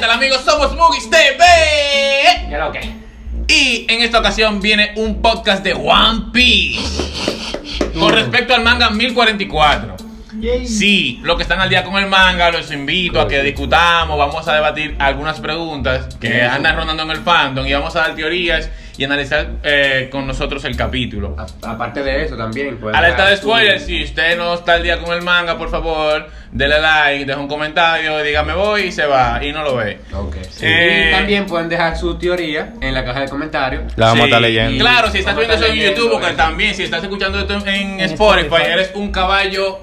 tal amigos? Somos Mugis TV. ¿Qué lo que? Y en esta ocasión viene un podcast de One Piece. Con respecto al manga 1044. Sí, los que están al día con el manga, los invito a que discutamos, vamos a debatir algunas preguntas que andan rondando en el fandom y vamos a dar teorías y analizar eh, con nosotros el capítulo. A- aparte de eso también. pues, Alerta de spoiler, si usted no está al día con el manga, por favor, dele like, deja un comentario, diga me voy y se va y no lo ve. Ok. Eh, y también pueden dejar su teoría en la caja de comentarios. La vamos a Sí, estar leyendo. Claro, si estás Vamos a viendo eso en leyendo, YouTube, porque eso. también si estás escuchando esto en, en En Spotify, Spotify. eres un caballo,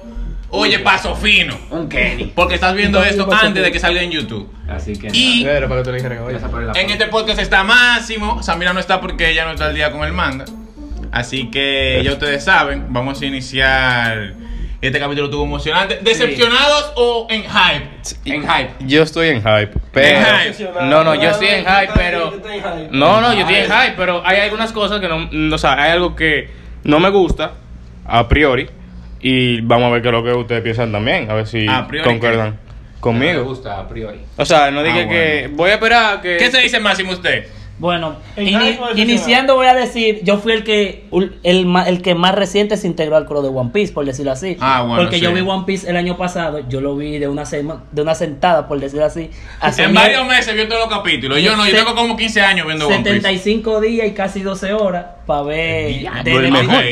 oye, paso fino. Un Kenny. Porque estás viendo esto antes de que salga en YouTube. Así que. Y-. Pero para que te lo dijeran En este podcast está Máximo. Samira no está porque ella no está al día con el manga. Así que ya ustedes saben, vamos a iniciar. Este capítulo tuvo emocionante. ¿Decepcionados o en hype? En hype. Yo estoy en hype, pero... En hype. No, no, yo estoy en hype, pero... No, no, yo estoy en Hype. pero hay algunas cosas que no, O sea, hay algo que no me gusta, a priori, y vamos a ver qué es lo que ustedes piensan también, a ver si A concuerdan me conmigo. gusta a priori. O sea, no dije Ah, que... Voy a esperar que... ¿Qué se dice Máximo usted? Bueno, ini- iniciando voy a decir, yo fui el que el, ma- el que más reciente se integró al coro de One Piece, por decirlo así. Ah, bueno, Porque yo vi One Piece el año pasado, yo lo vi de una sema- de una sentada, por decirlo así. En varios meses vio todos los capítulos. Yo no, yo tengo como 15 años viendo One Piece. 75 días y casi 12 horas para ver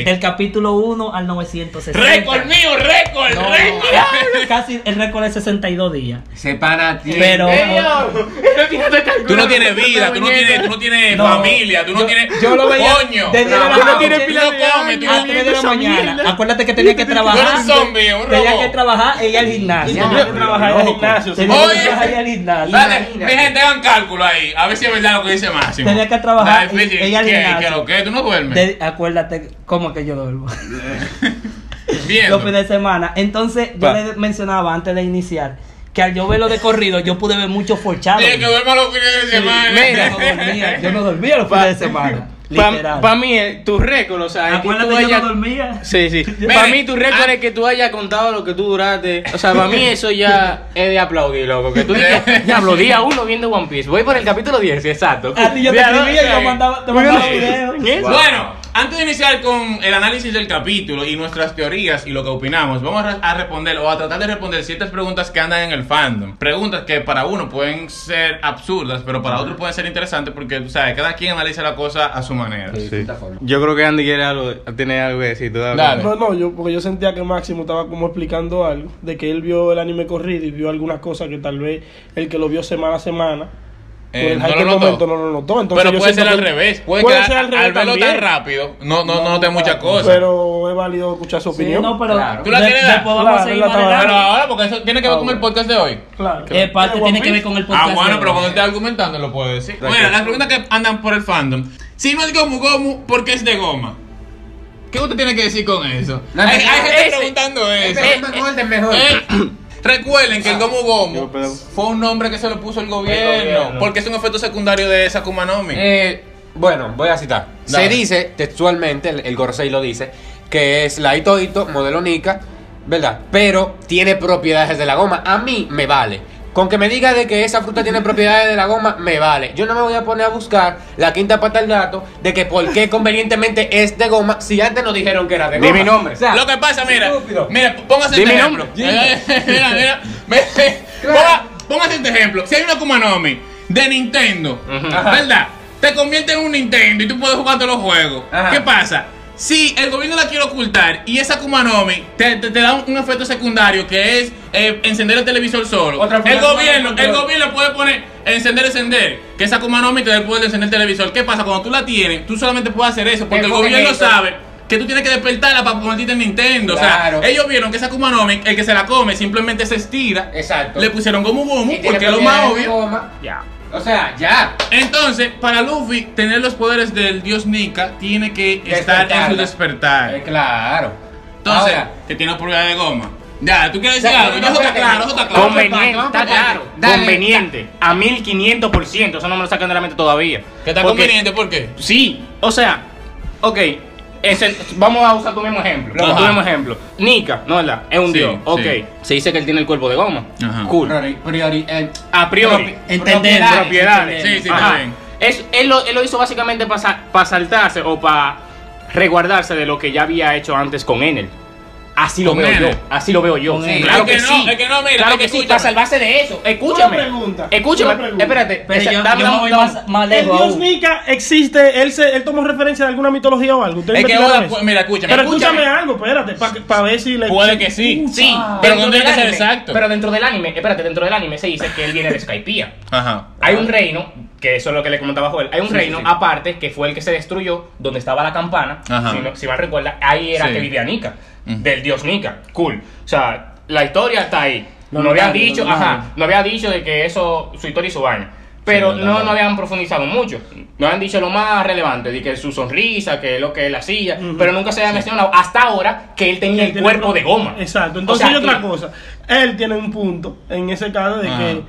del capítulo 1 al 960. ¡Récord mío! ¡Récord! No, ¡Récord! casi el récord es 62 días. Se para ti. Pero- Tú no tienes vida, tú no tienes, tú no tienes No. familia, tú no Yo- tienes yo lo veía coño. desde Tú la no tienes pila de no comes, tú no 3 de la mañana. Acuérdate que tenía que trabajar. Tú eres zombie, un Tenía robot. que trabajar e ir al gimnasio. Tenía que trabajar en el gimnasio. Tenía que trabajar al gimnasio. Dale, Imagínate. mi gente, hagan cálculo ahí, a ver si es verdad lo que dice Máximo. Tenía que trabajar ella al ¿qué? gimnasio. ¿Qué lo que? ¿Tú no duermes? Acuérdate cómo que yo duermo. Bien. Los fines de semana. Entonces, yo Pa- le mencionaba antes de iniciar que al yo verlo de corrido, yo pude ver mucho forchado. Dije que duerma los fines de semana. mira. Yo no dormía, yo no dormía los fines de semana. Literal. Para mí, eh, tu récord, o sea, es que Acuérdate tú que yo hayas- no dormía. Sí, sí. Para mí tu récord ah. es que tú hayas contado lo que tú duraste. O sea, para mí eso ya es de aplaudir, loco. Que tú digas, diablo, día uno viendo One Piece. Voy por el capítulo 10, sí, exacto. A ti yo te Mira, escribía y yo mandaba- te mandaba videos. Bueno, antes de iniciar con el análisis del capítulo y nuestras teorías y lo que opinamos, vamos a, re- a responder o a tratar de responder ciertas preguntas que andan en el fandom. Preguntas que para uno pueden ser absurdas, pero para otro pueden ser interesantes porque, tú sabes, cada quien analiza la cosa a su manera. Sí. forma. Yo creo que Andy quiere algo, tiene algo que decir. Dale. No, no, yo, porque yo sentía que Máximo estaba como explicando algo, de que él vio el anime corrido y vio algunas cosas que tal vez el que lo vio semana a semana, Eh, el no lo momento no lo notó. Entonces Pero puede ser al revés. Puede, ser al revés al verlo tan rápido no, no, no note muchas cosas. Pero es válido escuchar su Sí, opinión. no, pero Claro. ¿Tú la de- tienes, Dan? después vamos Claro, a seguir más Pero ahora, porque eso tiene que ver Ah, con el podcast de hoy. Claro. Eh, parte tiene que ver con el podcast. Ah, bueno, de pero cuando esté argumentando lo puedo decir. Bueno, las preguntas que andan por el fandom. Si no es Gomu Gomu, ¿por qué es de goma? ¿Qué usted tiene que decir con eso? Hay, gente preguntando eso. Recuerden que el Gomu Gomu Yo, pero- fue un nombre que se lo puso el gobierno, gobierno. porque es un efecto secundario de esa Kumanomi. Eh, bueno, voy a citar. Dale. Se dice, textualmente, el, el Gorosei lo dice, que es la Ito Ito, modelo Nika, ¿verdad? Pero tiene propiedades de la goma. A mí me vale. Con que me diga de que esa fruta tiene propiedades de la goma, me vale. Yo no me voy a poner a buscar la quinta pata del gato de que por qué convenientemente es de goma si antes nos dijeron que era de Di goma. mi nombre. O sea, Lo que pasa, mira, estúpido. mira, póngase Di este mi ejemplo. mira, mira, ponga- póngase este ejemplo. Si hay una Kumanomi de Nintendo. ¿verdad? Te convierte en un Nintendo y tú puedes jugar todos los juegos. Ajá. ¿Qué pasa? Si el gobierno la quiere ocultar y esa Kumanomi te, te, te da un, un efecto secundario que es eh, encender el televisor solo, Otra el gobierno, el gobierno puede poner encender, encender, que esa Kumanomi te da el poder de encender el televisor. ¿Qué pasa? Cuando tú la tienes, tú solamente puedes hacer eso porque el gobierno eso. sabe que tú tienes que despertarla para convertirte en Nintendo. Claro. O sea, ellos vieron que esa Kumanomi, el que se la come, simplemente se estira. Exacto. Le pusieron Gomu Gomu porque es lo más obvio. Ya. O sea, ya. Entonces, para Luffy tener los poderes del dios Nika, tiene que estar en su despertar. Eh, claro. Entonces, Ahora, que tiene propiedad de goma. Ya, ¿tú quieres decir algo? eso está claro, eso está claro. Conveniente, está claro. Conveniente. A 1500%. Eso no me lo sacan de la mente todavía. ¿Qué está Porque- conveniente? ¿Por qué? Sí, o sea, ok. Ese- vamos a usar tu mismo ejemplo. Ajá. Tu mismo ejemplo. Nika, ¿no es verdad? Es un Sí, dios. Ok. sí. Se dice que él tiene el cuerpo de goma. Ajá. Cool. Priori, priori, eh, A priori. Entender. propiedades, propiedades. Sí, sí, Ajá. está bien. Es- él, lo, él lo hizo básicamente para saltarse o para resguardarse de lo que ya había hecho antes con Enel. Así lo veo yo. Así lo veo yo. Claro Es que que, no, sí. es que no, mira, claro es que que sí. escúchame. Para salvarse de eso. Escúchame. Una pregunta, Escúchame. una pregunta. Espérate. Pero esa- yo, dame- yo me dame- voy dame- más, más El lejos dios. Nika existe, él, se, él tomó referencia de alguna mitología o algo. ¿Usted Es que pues, mira, escúchame. Pero escúchame, escúchame. algo, espérate, para ver si le. Puede que sí. Sí, Pero dentro no tiene del que ser anime- exacto. Pero dentro del anime, espérate, dentro del anime se dice que él viene de Skypiea. Ajá. Hay un reino, que eso es lo que le comentaba Joel, hay un reino sí. aparte que fue el que se destruyó, donde estaba la campana, si, no- si mal recuerda, ahí era Sí. que vivía Nika, del dios Nika. Cool. O sea, la historia está ahí. No habían dicho, lo ajá, no había dicho de que eso, su historia y su vaina. Pero Sí, no, no habían profundizado mucho. No habían dicho lo más relevante, de que su sonrisa, que lo que él hacía, pero nunca se había mencionado hasta ahora que él tenía Él el cuerpo de goma. Exacto. Entonces O sea, hay otra que- cosa. Él tiene un punto en ese caso de Ajá. que.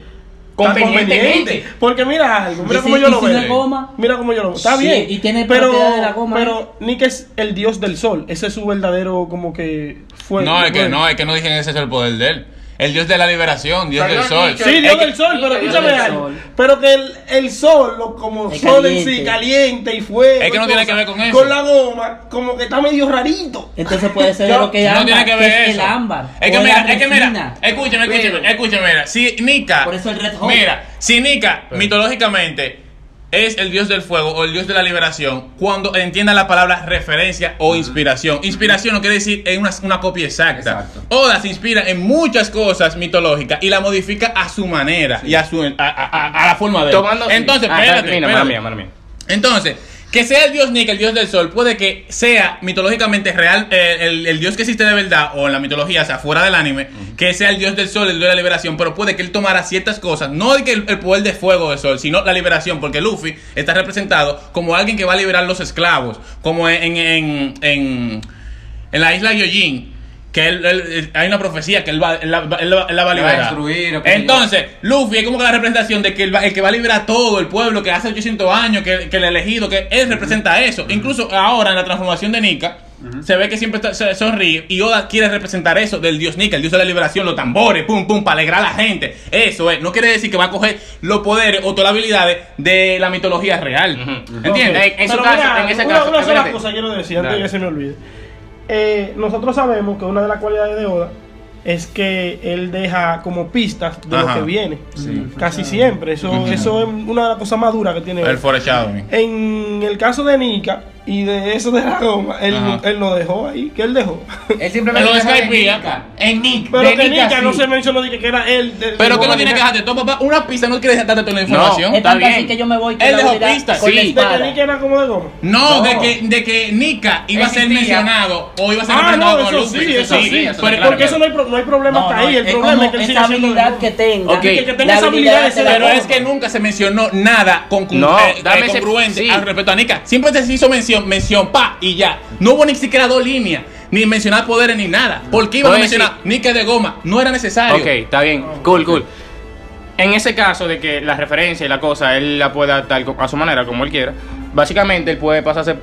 Convenientemente. Porque mira algo, mira ¿Y cómo yo lo veo. Mira cómo yo lo veo. Está Sí, bien. y tiene pero, de la goma, Pero Nick es el dios del sol. Ese es su verdadero, como que. Fue, No, es que no, es que no dije que ese es el poder de él. El dios de la liberación, dios del sol. Sí, Dios del sol, pero escúchame algo. Pero que el, el sol, lo, como Es sol en sí, caliente. y fuego. Es que no tiene que ver con eso. Con la goma, como que está medio rarito. Entonces puede ser lo que es No tiene que ver es eso. el ámbar. Es que mira, es que mira, escúchame, escúchame, escúchame, mira. Si Nika, Por eso el Red Hot. mira, si Nika mitológicamente es el dios del fuego o el dios de la liberación, cuando entienda la palabra referencia o inspiración. Inspiración no quiere decir es una, una copia exacta. Exacto. Oda se inspira en muchas cosas mitológicas y la modifica a su manera y a su a, a- a- la forma de él. Entonces, espérate. Entonces, que sea el dios Nika, el dios del sol, puede que sea mitológicamente real, eh, el, el dios que existe de verdad, o en la mitología, o sea, fuera del anime, que sea el dios del sol, el dios de la liberación, pero puede que él tomara ciertas cosas, no de que el, el poder de fuego del sol, sino la liberación, porque Luffy está representado como alguien que va a liberar los esclavos, como en, en, en, en la isla Yojin. Que él- hay una profecía que él, va, él la, él la- él la va a La va a liberar. destruir. Entonces, Luffy es como que la representación de que el, que va a liberar a todo el pueblo, que hace 800 años, que, que el elegido, que él representa eso. Incluso ahora en la transformación de Nika, se ve que siempre está- se sonríe y Oda quiere representar eso del dios Nika, el dios de la liberación, los tambores, pum, pum, para alegrar a la gente. Eso es, no quiere decir que va a coger los poderes o todas las habilidades de la mitología real. ¿Entiendes? Ok. En su caso, mira, en ese una, caso, una sola cosa quiero decir antes que se me olvide. Eh, nosotros sabemos que una de las cualidades de Oda es que él deja como pistas de Ajá. lo que viene. Sí. Casi siempre. Eso, eso es una de las cosas más duras que tiene. El. En el caso de Nika y de eso de la goma, él, Ajá. él lo dejó ahí. ¿Qué él dejó? Él simplemente Pero es. Nika. En Nick. Pero de que Nika no sí. se mencionó de que, que era él. Pero que no tiene que dejarte todo, papá. Una pista no quiere darte toda la información. No, Está así bien. que yo me voy con Él dejó pistas, con la sí. De que. Nika era como de goma. No, No. De, que, de que Nika iba a ser mencionado o iba a ser Ah, no, con eso Luffy. sí, eso sí. eso pero- claro. Porque eso no hay, pro- no hay problema No, hasta no, ahí. El problema es que él sigue habilidad que tenga. Que, tenga esa habilidad Pero es que nunca se mencionó nada con, con- No, eh, eh, congruente al respecto a Nika. Siempre se hizo mención, mención, pa, y ya. No hubo ni siquiera dos líneas, ni mencionar poderes ni nada. ¿Por qué iban a mencionar sí. Nika de goma? No era necesario. Ok, está bien. Cool, cool. En ese caso de que la referencia y la cosa él la pueda co- a su manera, como él quiera, básicamente él puede pasarse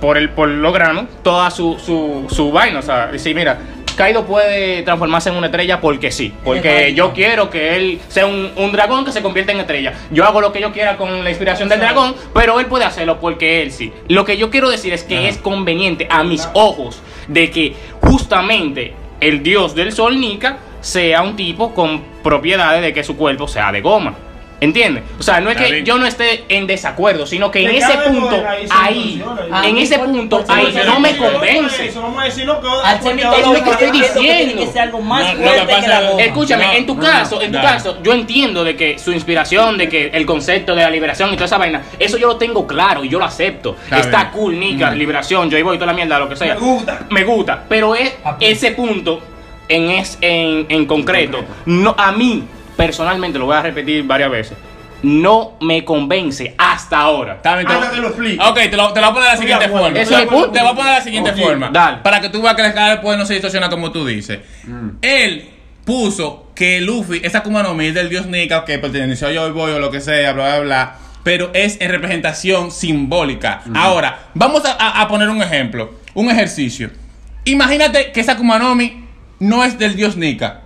por el por los granos toda su, su, su vaina. O sea, decir, mira, Kaido puede transformarse en una estrella porque sí. Porque yo quiero que él sea un, un dragón que se convierta en estrella. Yo hago lo que yo quiera con la inspiración del dragón, pero él puede hacerlo porque él sí. Lo que yo quiero decir es que es conveniente a mis ojos de que justamente el dios del sol Nika sea un tipo con propiedades de que su cuerpo sea de goma. ¿Entiendes? O sea, no es que yo no esté en desacuerdo, sino que en ese punto, ahí, funciona. en Ah, ese por- punto, por- ahí no me convence. Es lo que estoy yo diciendo. Escúchame, en tu caso, en tu caso, yo entiendo de que su inspiración, de que el concepto de la liberación y toda esa vaina, eso yo lo tengo claro y yo lo acepto. Está cool, Nika, Mm. liberación, Joy Boy, toda la mierda, lo que sea. Me gusta. Me gusta, pero es ese punto en, es, en, en concreto, no, a mí personalmente, lo voy a repetir varias veces, no me convence hasta ahora. Está bien, te Hasta lo- que lo explique. Ok, te lo, te lo voy a poner de la siguiente forma. Ese es lo- el punto. Te voy a poner de la siguiente Ok, forma. dale. Para que tú veas que la cara después no se distorsiona como tú dices. Él puso que Luffy, esa Akuma no Mi es del dios Nika, que perteneció a Joy Boy o lo que sea, bla, bla, bla. Pero es en representación simbólica. Ahora, vamos a, a- a poner un ejemplo. un ejercicio. Imagínate que esa Akuma no Mi no es del dios Nika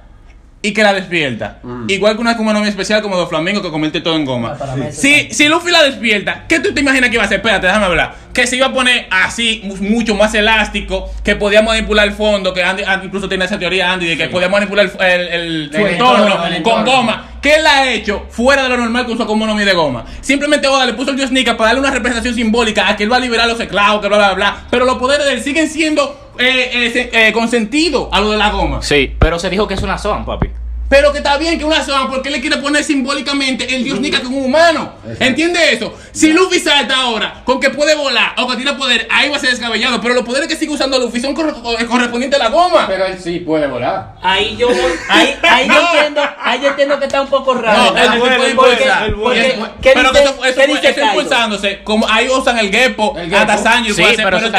y que la despierta. Igual que una Akuma no Mi especial como de Flamingo que convierte todo en goma. Ah, Si, si Luffy la despierta, ¿qué tú te imaginas que iba a hacer? Espérate, déjame hablar. Que se iba a poner así, mu- mucho más elástico, que podía manipular el fondo, que Andy, incluso tiene esa teoría, Andy, de que podía manipular el, el- el- su El entorno, con goma. ¿Qué él ha hecho fuera de lo normal con su Akuma no Mi de goma? Simplemente Oda le puso el dios Nika para darle una representación simbólica a que él va a liberar a los esclavos, que bla, bla, bla. Pero los poderes de él siguen siendo eh, eh, eh, consentidos a lo de la goma. Sí, pero se dijo que es una Zoan, papi. Pero que está bien que una sola, porque él le quiere poner simbólicamente el dios Nika que es un humano. ¿Entiende eso? Si Luffy salta ahora con que puede volar o que tiene poder, ahí va a ser descabellado. Pero los poderes que sigue usando Luffy son corre- eh, correspondientes a la goma. Pero él sí puede volar. Ahí yo voy- ahí, ahí yo entiendo, ahí yo entiendo que está un poco raro. No, él bueno, puede puede, impulsar. él puede. Porque- eso- ¿qué Pero dice- que eso, eso, qué dice eso Kaido? impulsándose. Como ahí usan el Geppo, El Geppo. hasta Sanji Sí, puede hacer, pero pero eso eso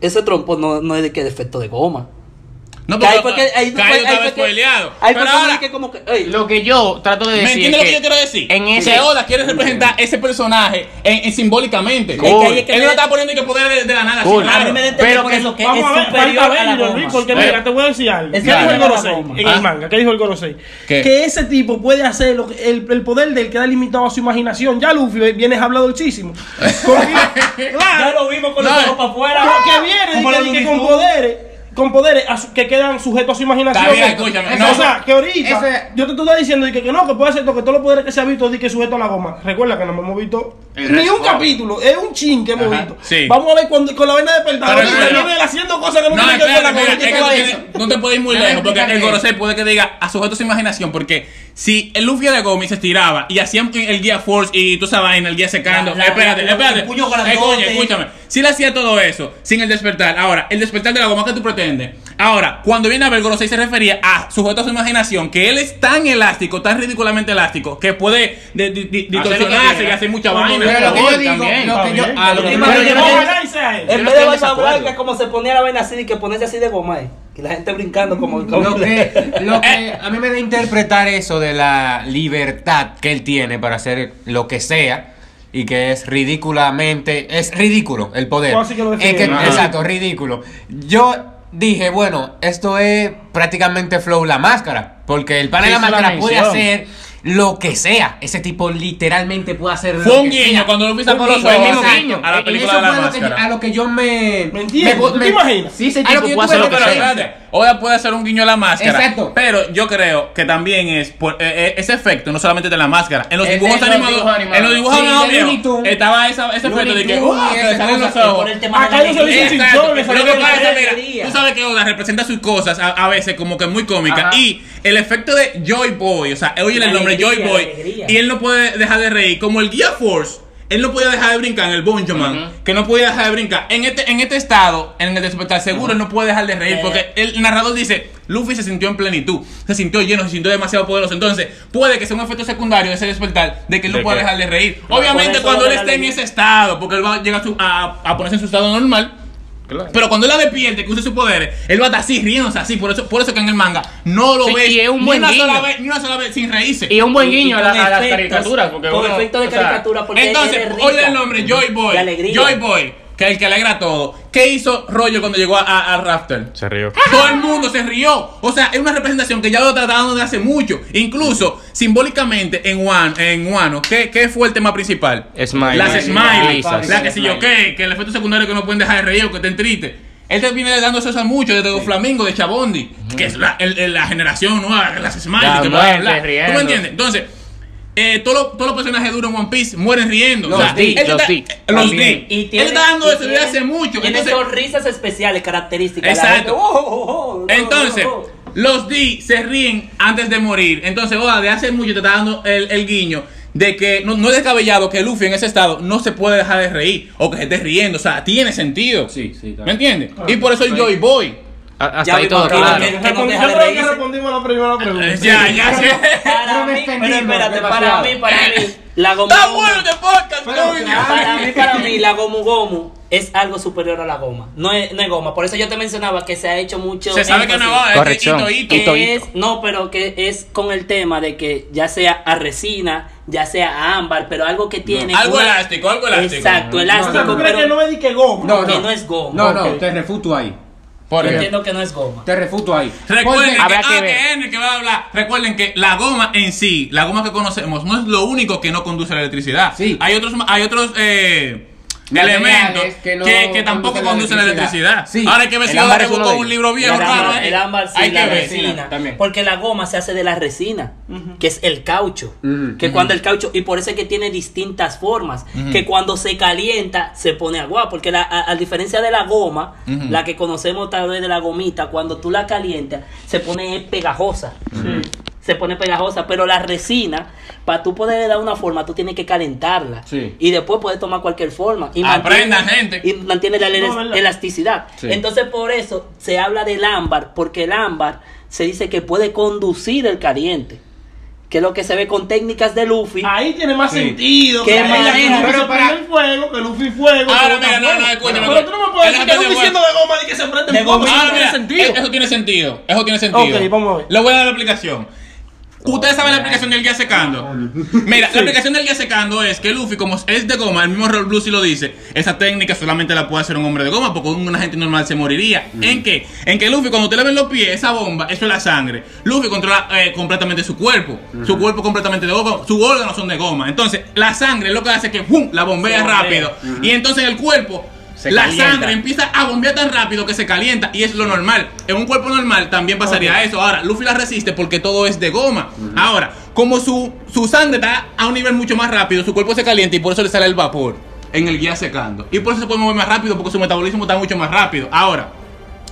ese trompo no, no es de que de efecto de goma. No, Que ahí porque fue que- ahí fue- ahí estaba fue que-. Ahí fue ahora, que como que, ey, Lo que yo trato de ¿Me decir. entiendes es lo que yo quiero decir? En ese. Que Oda quiere representar ese personaje en, en simbólicamente. Es que ahí es que Él me- no está poniendo ni que poder de, de la nada. Cool. a claro. mí me Pero por que- eso que Vamos es a ver, superior a la. Luis, porque Pero- mira, te voy a decir algo. Es ¿Qué dijo el Gorosei en Ah. el manga? ¿Qué dijo el Gorosei? ¿Qué? Que ese tipo puede hacer lo que, el, el poder del queda limitado a su imaginación. Ya Luffy viene hablado muchísimo. Porque, Ya claro, lo vimos con los ojos para afuera. Lo que viene con poderes, con poderes a su- que quedan sujetos a su imaginación. Está bien, escúchame, Eso, no. O sea, que ahorita Ese- yo te estoy diciendo de que, que no, que puede hacer todo, que todos los poderes que se ha visto de que sujeto a la goma. Recuerda que no hemos visto El ni un capítulo, es un chin que hemos Ajá, visto. sí. Vamos a ver cuando, con la vena de vienen haciendo cosas que no, tienen que ver con la goma. espérate, ¿Qué es que todo no, te puedes ir muy lejos porque el. Gorosei puede que diga a sujeto su imaginación porque si el Luffy de Gomi se estiraba y hacían el guía Force y toda esa vaina, el guía secando, La- la- espérate, la- espérate, grandote. escúchame, escúchame, si le hacía todo eso sin el despertar, ahora, el despertar de la goma que tú pretendes, ahora, cuando viene a ver Gorosei se refería a sujeto a su imaginación, que él es tan elástico, tan ridículamente elástico, que puede de- de- de- distorsionarse y hacer mucha vaina. Pero lo que yo digo, también. lo que yo. En no vez de desacuerdo. blanca, como se ponía la vaina así, y que ponerse así de goma, eh. Y la gente brincando como... como Lo que, lo que a mí me da a interpretar eso de la libertad que él tiene para hacer lo que sea y que es ridículamente es ridículo el poder. Exacto, ridículo. Yo dije, bueno, esto es prácticamente flow la máscara, porque el pan de la máscara puede hacer lo que sea. Ese tipo literalmente puede hacer Fue lo un que guiño sea. cuando sacó Un los mismo guiño a la película eso de la lo máscara. a lo que yo me ¿Me entiendes? ¿Tú te imaginas? Sí, ese a lo tipo que yo puede hacer lo que sea. Oda puede hacer un guiño a la máscara. Exacto. Pero yo creo que también es por, eh, eh, ese efecto, no solamente de la máscara. En los dibujos animados, dibujos animados. en los dibujos Sí, animados viejos, estaba esa- ese efecto de que, ¡uh! que salen los ojos. por el tema Acá sin que pasa, la mira, alegría. tú sabes que Oda representa sus cosas a, a veces como que muy cómicas. Ajá. Y el efecto de Joy Boy, o sea, oye el nombre Joy Boy, y él no puede dejar de reír. Como el Guía Force, él no podía dejar de brincar en el Bonjo Man, que no podía dejar de brincar. En este, en este estado, en el despertar seguro, él no puede dejar de reír Eh. porque el narrador dice, Luffy se sintió en plenitud, se sintió lleno, se sintió demasiado poderoso. Entonces, puede que sea un efecto secundario de ese despertar, de que él no ¿De pueda dejar de reír. Obviamente, cuando él esté en ese estado, porque él va a llegar a, su- a- a ponerse en su estado normal. Claro. Pero cuando él la despierte, que use sus poderes, él va a estar así, riéndose así. Por eso, por eso que en el manga no lo Sí, ves y es un ni, buen una sola vez, ni una sola vez sin reírse. Y un buen guiño a, la- a las caricaturas. Porque con uno, efectos de o sea, caricatura, porque Entonces, es oye el nombre, Joy Boy. Joy Boy, que el que alegra todo. ¿Qué hizo Roger cuando llegó a, a- a Rafter? Se rió. Todo el mundo se rió. O sea, es una representación que ya lo trataron de hace mucho. Incluso, simbólicamente, en One, en Wano, ¿qué, ¿qué fue el tema principal? Smiley. Las Smiley. Risas. La que si yo qué, que el efecto secundario que no pueden dejar de reír o que estén tristes. Él te viene dando eso a mucho desde los Flamingos de Chabondi, que es la, el- el- la generación nueva, las Smiley, La que bla, muerte, bla. ¿Tú me entiendes? Entonces, eh, todos los- personajes duros en One Piece mueren riendo. Los D, él te los está- D. Los También. D. Y Él tiene, está dando eso desde hace mucho. Tiene Entonces, sonrisas especiales, características. Exacto. gente, oh, oh, oh, oh, Entonces, oh, oh. los D se ríen antes de morir. Entonces, Oda, de hace mucho te está dando el, el guiño de que no, no es descabellado que Luffy en ese estado no se puede dejar de reír o que se esté riendo. O sea, tiene sentido. Sí, sí, ¿Me entiendes? Y por eso el Joy Boy. Hasta Ya ahí vimos todo claro. que- que no deja yo de creo que respondimos la primera pregunta. Eh, Ya, ya, sí. Para mí, pero espérate, para mí, para mí, la Gomu Está Gomu- bueno este podcast. Para mí, para mí, la Gomu Gomu es algo superior a la goma. No es, no es goma. Por eso yo te mencionaba que se ha hecho mucho. Se sabe que no es que Corrección. hito, hito. que Hito, es, no, pero que es con el tema de que ya sea a resina, ya sea a ámbar, pero algo que tiene. Algo una- elástico, algo elástico. Exacto, O elástico. sea, ¿tú crees pero que no me di que goma? No, que no. no es goma. No, no, Ok. te refuto ahí. Por Yo ejemplo. entiendo que no es goma. Te refuto ahí. Recuerden que, Habrá que ah, ver. que Henry que va a hablar. Recuerden que la goma en sí, la goma que conocemos, no es lo único que no conduce a la electricidad. Sí. Hay otros, hay otros eh, elementos que que, no que tampoco conducen a la electricidad. Sí. Ahora hay que ver si rebusco de un libro viejo el ámbar, ¿eh? el ámbar sí, hay la que ver. resina. también. Porque la goma se hace de la resina, que es el caucho. Que cuando el caucho, y por eso es que tiene distintas formas. Que cuando se calienta se pone agua. Porque la- a, a diferencia de la goma, la que conocemos tal vez de la gomita, cuando tú la calientas, se pone pegajosa. Se pone pegajosa, pero la resina, para tú poder dar una forma, tú tienes que calentarla. Sí. Y después puedes tomar cualquier forma. Y Aprendan, mantiene- gente. Y mantiene la elasticidad. Sí. Entonces, por eso se habla del ámbar, porque el ámbar se dice que puede conducir el caliente. Que es lo que se ve con técnicas de Luffy. Ahí tiene más Sí. sentido. Que manera. Pero se para- prende el fuego, que Luffy fuego. Ahora, que bota mira, no, fuego. no, escúchame, Pero tú no me puedes decir que de Luffy vuelta. siendo de goma y que se prende De el fuego. goma. Eso Ah, no tiene mira, sentido. Eso tiene sentido. Eso tiene sentido. Ok, vamos a ver. Le voy a dar la explicación. Ustedes saben la aplicación del guía secando. Mira, la aplicación del guía secando es que Luffy, como es de goma, el mismo Roll Blue sí lo dice. Esa técnica solamente la puede hacer un hombre de goma, porque una gente normal se moriría. ¿En qué? En que Luffy, cuando usted le ven los pies, esa bomba, eso es la sangre. Luffy controla eh, completamente su cuerpo. Su cuerpo completamente de goma. Sus órganos son de goma. Entonces, la sangre es lo que hace que ¡pum! la bombea rápido. Y entonces el cuerpo. Se la calienta. sangre empieza a bombear tan rápido que se calienta y es lo normal. En un cuerpo normal también pasaría eso. Ahora, Luffy la resiste porque todo es de goma. Ahora, como su, su sangre está a un nivel mucho más rápido, su cuerpo se calienta y por eso le sale el vapor en el guía secando. Y por eso se puede mover más rápido porque su metabolismo está mucho más rápido. Ahora,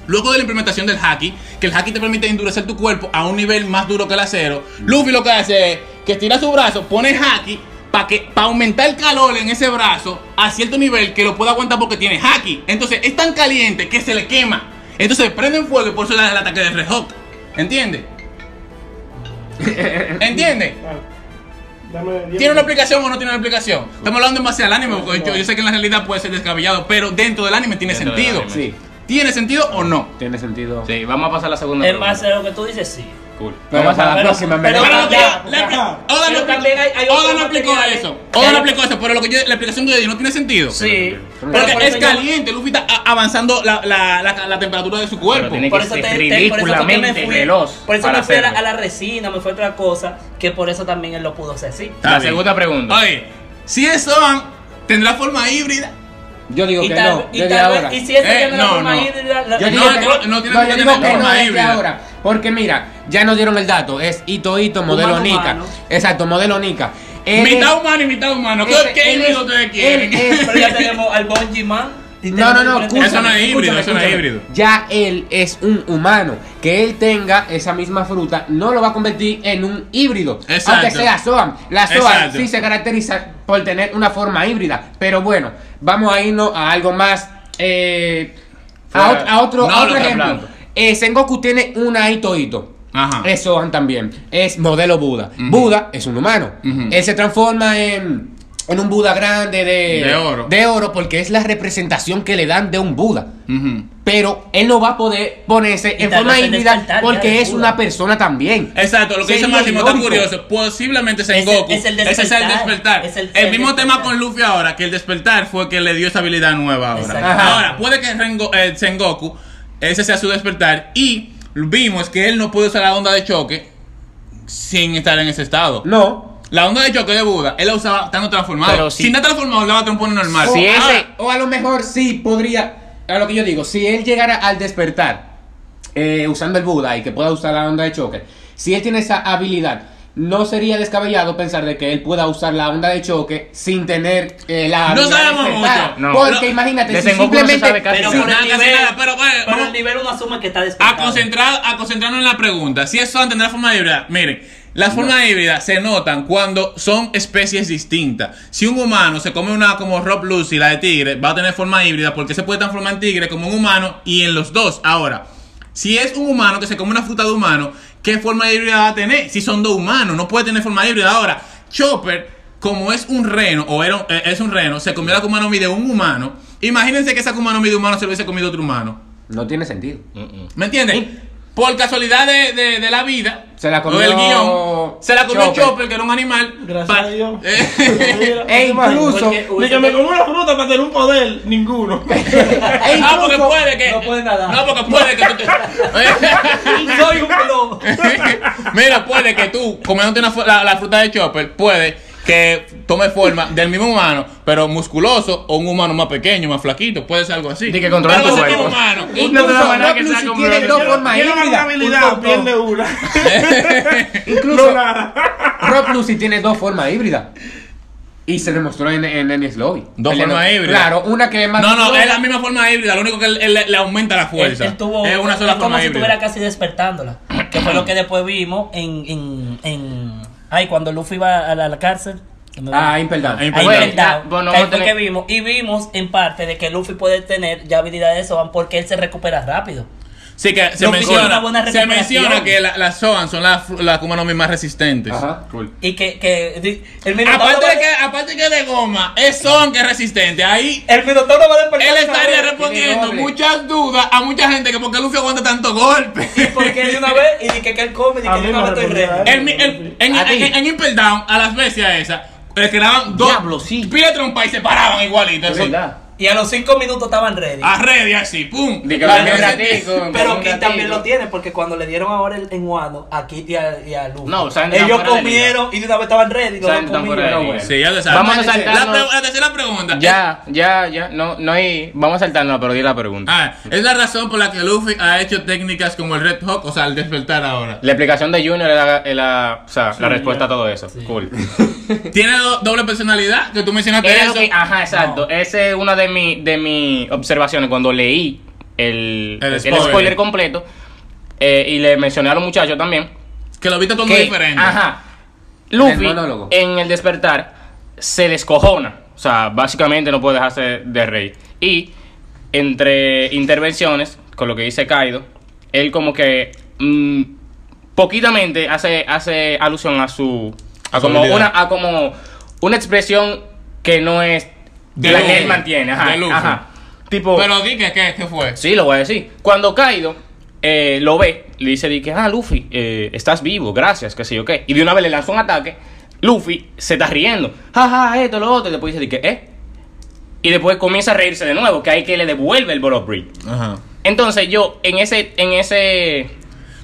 Luego de la implementación del haki, que el haki te permite endurecer tu cuerpo a un nivel más duro que el acero, Luffy lo que hace es que estira su brazo, pone haki para que para aumentar el calor en ese brazo a cierto nivel que lo pueda aguantar porque tiene haki. Entonces es tan caliente que se le quema. Entonces prende en fuego y por eso le da el ataque de Red Hawk. ¿Entiende? ¿Entiende? Dame diez ¿Tiene una minutos. aplicación o no tiene una aplicación? Estamos hablando demasiado del anime, porque yo, yo sé que en la realidad puede ser descabellado, pero dentro del anime tiene Dentro sentido. anime. Sí, ¿Tiene sentido o no? tiene sentido. Sí, vamos a pasar a la segunda En base a lo que tú dices, sí. Cool. Pero Vamos a la pero- próxima, pero- Pero que ya, ya. expli- Oda Pero no también hay- Oda no explicó materiales. eso. Oda no explicó eso, pero lo que yo, la explicación que yo di no tiene sentido. Sí. Porque Pero por es eso caliente, Luffy está a- avanzando la, la, la, la temperatura de su Pero cuerpo. tiene Por que eso, ser te, te- por eso fue que me fui, veloz por eso me fui a la, a la resina, me fue otra cosa, que por eso también él lo pudo hacer así. La segunda pregunta. Oye, si es Zoan, tendrá forma híbrida. Yo digo Y que tal, no, y desde tal vez- ahora. y si ese Eh, la no, forma no. híbrida, la- Yo digo no, que no tiene no, que yo tener digo que no forma desde híbrida. ahora. Porque mira, ya nos dieron el dato. Es Ito Ito, modelo Humano, Nika. humano. Exacto, modelo Nika. Él es- Mitad humano y mitad humano. ¿Qué, ese- qué él híbrido es- ustedes quieren? él es- Pero ya tenemos al Bonji Man. No, no, no, Eso no es híbrido, escúchame, eso no es híbrido. Ya él es un humano. Que él tenga esa misma fruta no lo va a convertir en un híbrido. Exacto. Aunque sea Zoan. La Zoan sí se caracteriza por tener una forma híbrida. Pero bueno, vamos a irnos a algo más. eh, a, Fuera- ot- a otro, no, a otro lo que ejemplo. Eh, Sengoku tiene una Ito Ito. Ajá. Es Zoan también. Es modelo Buda. Buda es un humano. Él se transforma en, en un Buda grande de, De oro. de oro porque es la representación que le dan de un Buda. Pero él no va a poder ponerse Y en forma híbrida porque es Buda. una persona también. Exacto, lo que dice Máximo está curioso. Posiblemente Es el- Sengoku. es el Ese es el despertar. despertar. Es el- el, el mismo despertar. tema con Luffy ahora, que el despertar fue que le dio esa habilidad nueva ahora. Ahora, puede que Rengo- eh, Sengoku, ese sea su despertar. Y vimos que él no puede usar la onda de choque sin estar en ese estado. No. La onda de choque de Buda, él la usaba estando transformado. Pero si- Si no transformado, la va a transponer normal. O, Si ese- ahora- o a lo mejor sí podría, a lo que yo digo, si él llegara al despertar eh, usando el Buda y que pueda usar la onda de choque, si él tiene esa habilidad, no sería descabellado pensar de que él pueda usar la onda de choque sin tener eh, la No habilidad de sabemos mucho. No. Porque No, imagínate, de si no simplemente casi Pero si- por el nada, casi nivel, nada, pero, bueno, pero el nivel uno asume que está A, despertado. concentrar, a concentrarnos en la pregunta. Si eso tendrá forma híbrida. Miren, las formas híbridas se notan cuando son especies distintas. Si un humano se come una como Rob Lucy, la de tigre, va a tener forma híbrida porque se puede transformar en tigre como un humano y en los dos. Ahora, si es un humano que se come una fruta de humano, ¿qué forma híbrida va a tener? Si son dos humanos, no puede tener forma híbrida. Ahora, Chopper, como es un reno, o era, eh, es un reno, se comió la Akuma no Mi de un humano Imagínense que esa Akuma no Mi de humano se lo hubiese comido otro humano. No tiene sentido. ¿Me entiendes? Por casualidad de, de, de la vida, Se la o comió del guion, se la comió Chopper. Chopper, que era un animal. Gracias pa- a Dios. Eh, E incluso- Ni que me como una fruta para tener un poder, ninguno. E Ah, porque incluso- puede que. no puede nadar. No, porque puede que tú te- Soy un plomo. Mira, puede que tú, comiéndote una la, la fruta de Chopper, puede que tome forma del mismo humano, pero musculoso, o un humano más pequeño, más flaquito. Puede ser algo así. De que controla Pero tu cuerpo. humano. Incluso que como tiene dos formas Tiene una híbridas. pierde una. Incluso No. Rock Lucy tiene dos formas híbridas. Y se demostró en, en Ennis Lobby. Dos formas híbridas. Claro, una que es más. No, no, es la misma forma híbrida, lo único que él, él le- le aumenta la fuerza. Él, él tuvo, es una sola es como forma si híbrida. estuviera casi despertándola. Que fue lo que después vimos en. en, en ay, cuando Luffy iba a la, a la cárcel. Ah, Down. Ah, Ya, bueno, ahí fue que vimos. Y vimos en parte de que Luffy puede tener ya habilidades de Soban porque él se recupera rápido. Sí, que se menciona, se menciona que la- las Zoan son las la Akuma no Mi más resistentes. Ajá, cool. Y que, que di- el Minotauro Aparte va de, que, aparte que de goma, es Zoan que es resistente. Ahí El Minotauro va a despertar. él estaría respondiendo muchas dudas a mucha gente que porque Luffy aguanta tanto golpe. Y porque de una vez y di que, que él come y A que me vez estoy el- en, A en, en- en Impel Down, a las bestias esas, le quedaban dos Diablo, sí. pies de trompa y se paraban igualito. Es verdad. Y a los 5 minutos estaban ready. A ready así, pum. Pero aquí también lo tiene, porque cuando le dieron ahora el, en Wano a Kitty y a, y a Luffy, No, ellos comieron y de una vez estaban ready. de comieron. Sí, ya lo saben. Vamos a saltarnos- la tercera pregunta. Ya, ya, ya. No, no hay. Vamos a saltarnos, pero di la pregunta. Ah, es la razón por la que Luffy ha hecho técnicas como el Red Hawk, o sea, el despertar ahora. La explicación de Junior es la, es la- o sea, la respuesta a todo eso. Cool. Tiene do- doble personalidad, que tú mencionaste Era eso. que- ajá, exacto. Esa es una de, mi, de mis observaciones cuando leí el, El el spoiler. completo. eh, y le mencioné a los muchachos también. Que lo viste todo que, diferente. Ajá. En Luffy, el en el despertar, se descojona. O sea, básicamente no puede dejarse de rey. Y entre intervenciones, con lo que dice Kaido, él como que mm, poquitamente hace, hace alusión a su. A como, una, a como una expresión que no es De la que él mantiene. Ajá, De ajá. Tipo. Pero di que, ¿qué, qué fue? Sí, lo voy a decir. Cuando Kaido eh, lo ve, le dice di que, ah, Luffy, eh, estás vivo, gracias, qué sé yo qué. Y de una vez le lanzó un ataque. Luffy se está riendo. Jaja, esto, lo otro. Y después dice di que, eh. Y después comienza a reírse de nuevo, que hay que le devuelve el Ball of Brick. Ajá. Entonces yo, en ese, en ese.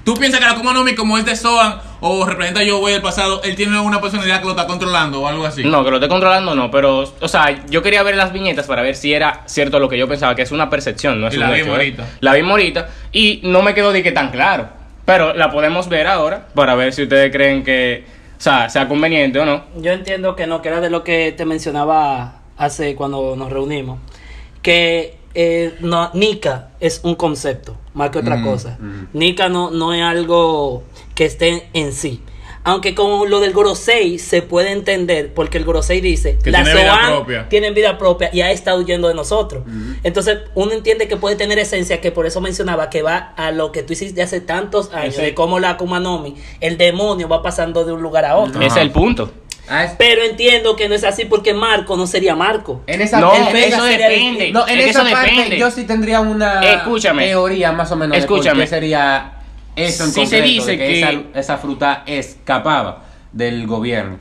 ¿Tú piensas que la Akuma no Mi, como es de Zoan o representa a Yo Voy del pasado, él tiene una personalidad que lo está controlando o algo así? No, que lo esté controlando, no. Pero, o sea, yo quería ver las viñetas para ver si era cierto lo que yo pensaba, que es una percepción, no es Y un la hecho, ahorita. La vimos ahorita y no me quedó de que tan claro. Pero la podemos ver ahora para ver si ustedes creen que, o sea, sea conveniente o no. Yo entiendo que no, que era de lo que te mencionaba hace cuando nos reunimos. Que eh, no, Nika es un concepto, más que otra cosa. Nika no, no es algo que esté en sí. Aunque con lo del Gorosei se puede entender, porque el Gorosei dice Que las tiene vida Zoan propia". tienen vida propia y ha estado huyendo de nosotros. Entonces, uno entiende que puede tener esencia, que por eso mencionaba que va a lo que tú hiciste hace tantos años, Ese- de cómo la Akuma no Mi, el demonio va pasando de un lugar a otro. Ese es el punto. Ah, es- Pero entiendo que no es así porque Marco no sería Marco. En esa, No, en- eso depende. no, en Es esa eso parte depende. yo sí tendría una Escúchame. teoría más o menos Escúchame. de por qué sería eso en Sí se dice de que, que- esa, esa fruta escapaba del gobierno.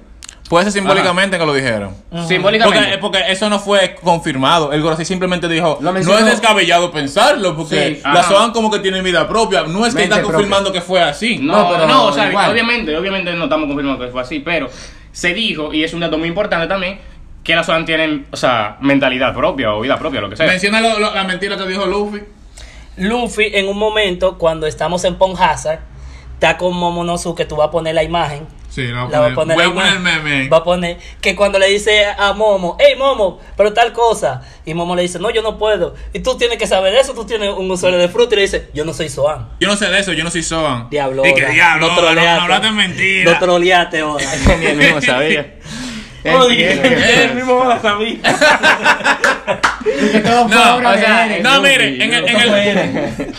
Puede ser simbólicamente que lo dijeron. Simbólicamente. Porque, porque eso no fue confirmado. El Gorosei simplemente dijo, no es descabellado pensarlo, porque Sí, la ajá. Zoan como que tiene vida propia. No es que Mente está propia. confirmando que fue así. No, No, pero no, o sea, igual. obviamente, obviamente no estamos confirmando que fue así, pero se dijo, y es un dato muy importante también, que las Zoan tienen, o sea, mentalidad propia o vida propia, lo que sea. Menciona lo- lo- la mentira que dijo Luffy. Luffy, en un momento, cuando estamos en Pon Hazard, está con Momonosuke, tú vas a poner la imagen. Sí, La va a poner, Voy a la poner el meme. Va a poner que cuando le dice a Momo, hey Momo, pero tal cosa. Y Momo le dice, no, yo no puedo. Y tú tienes que saber eso, tú tienes un usuario de fruta y le dice, yo no soy Soan. Yo no sé de eso, yo no soy Zoan. Diablo. Y que diablo, no, no, troleaste. no hablaste mentira. No troleaste, Oda. Ni mismo sabía. Él mismo la sabía. No, o sea, no, mire, en el, en el-.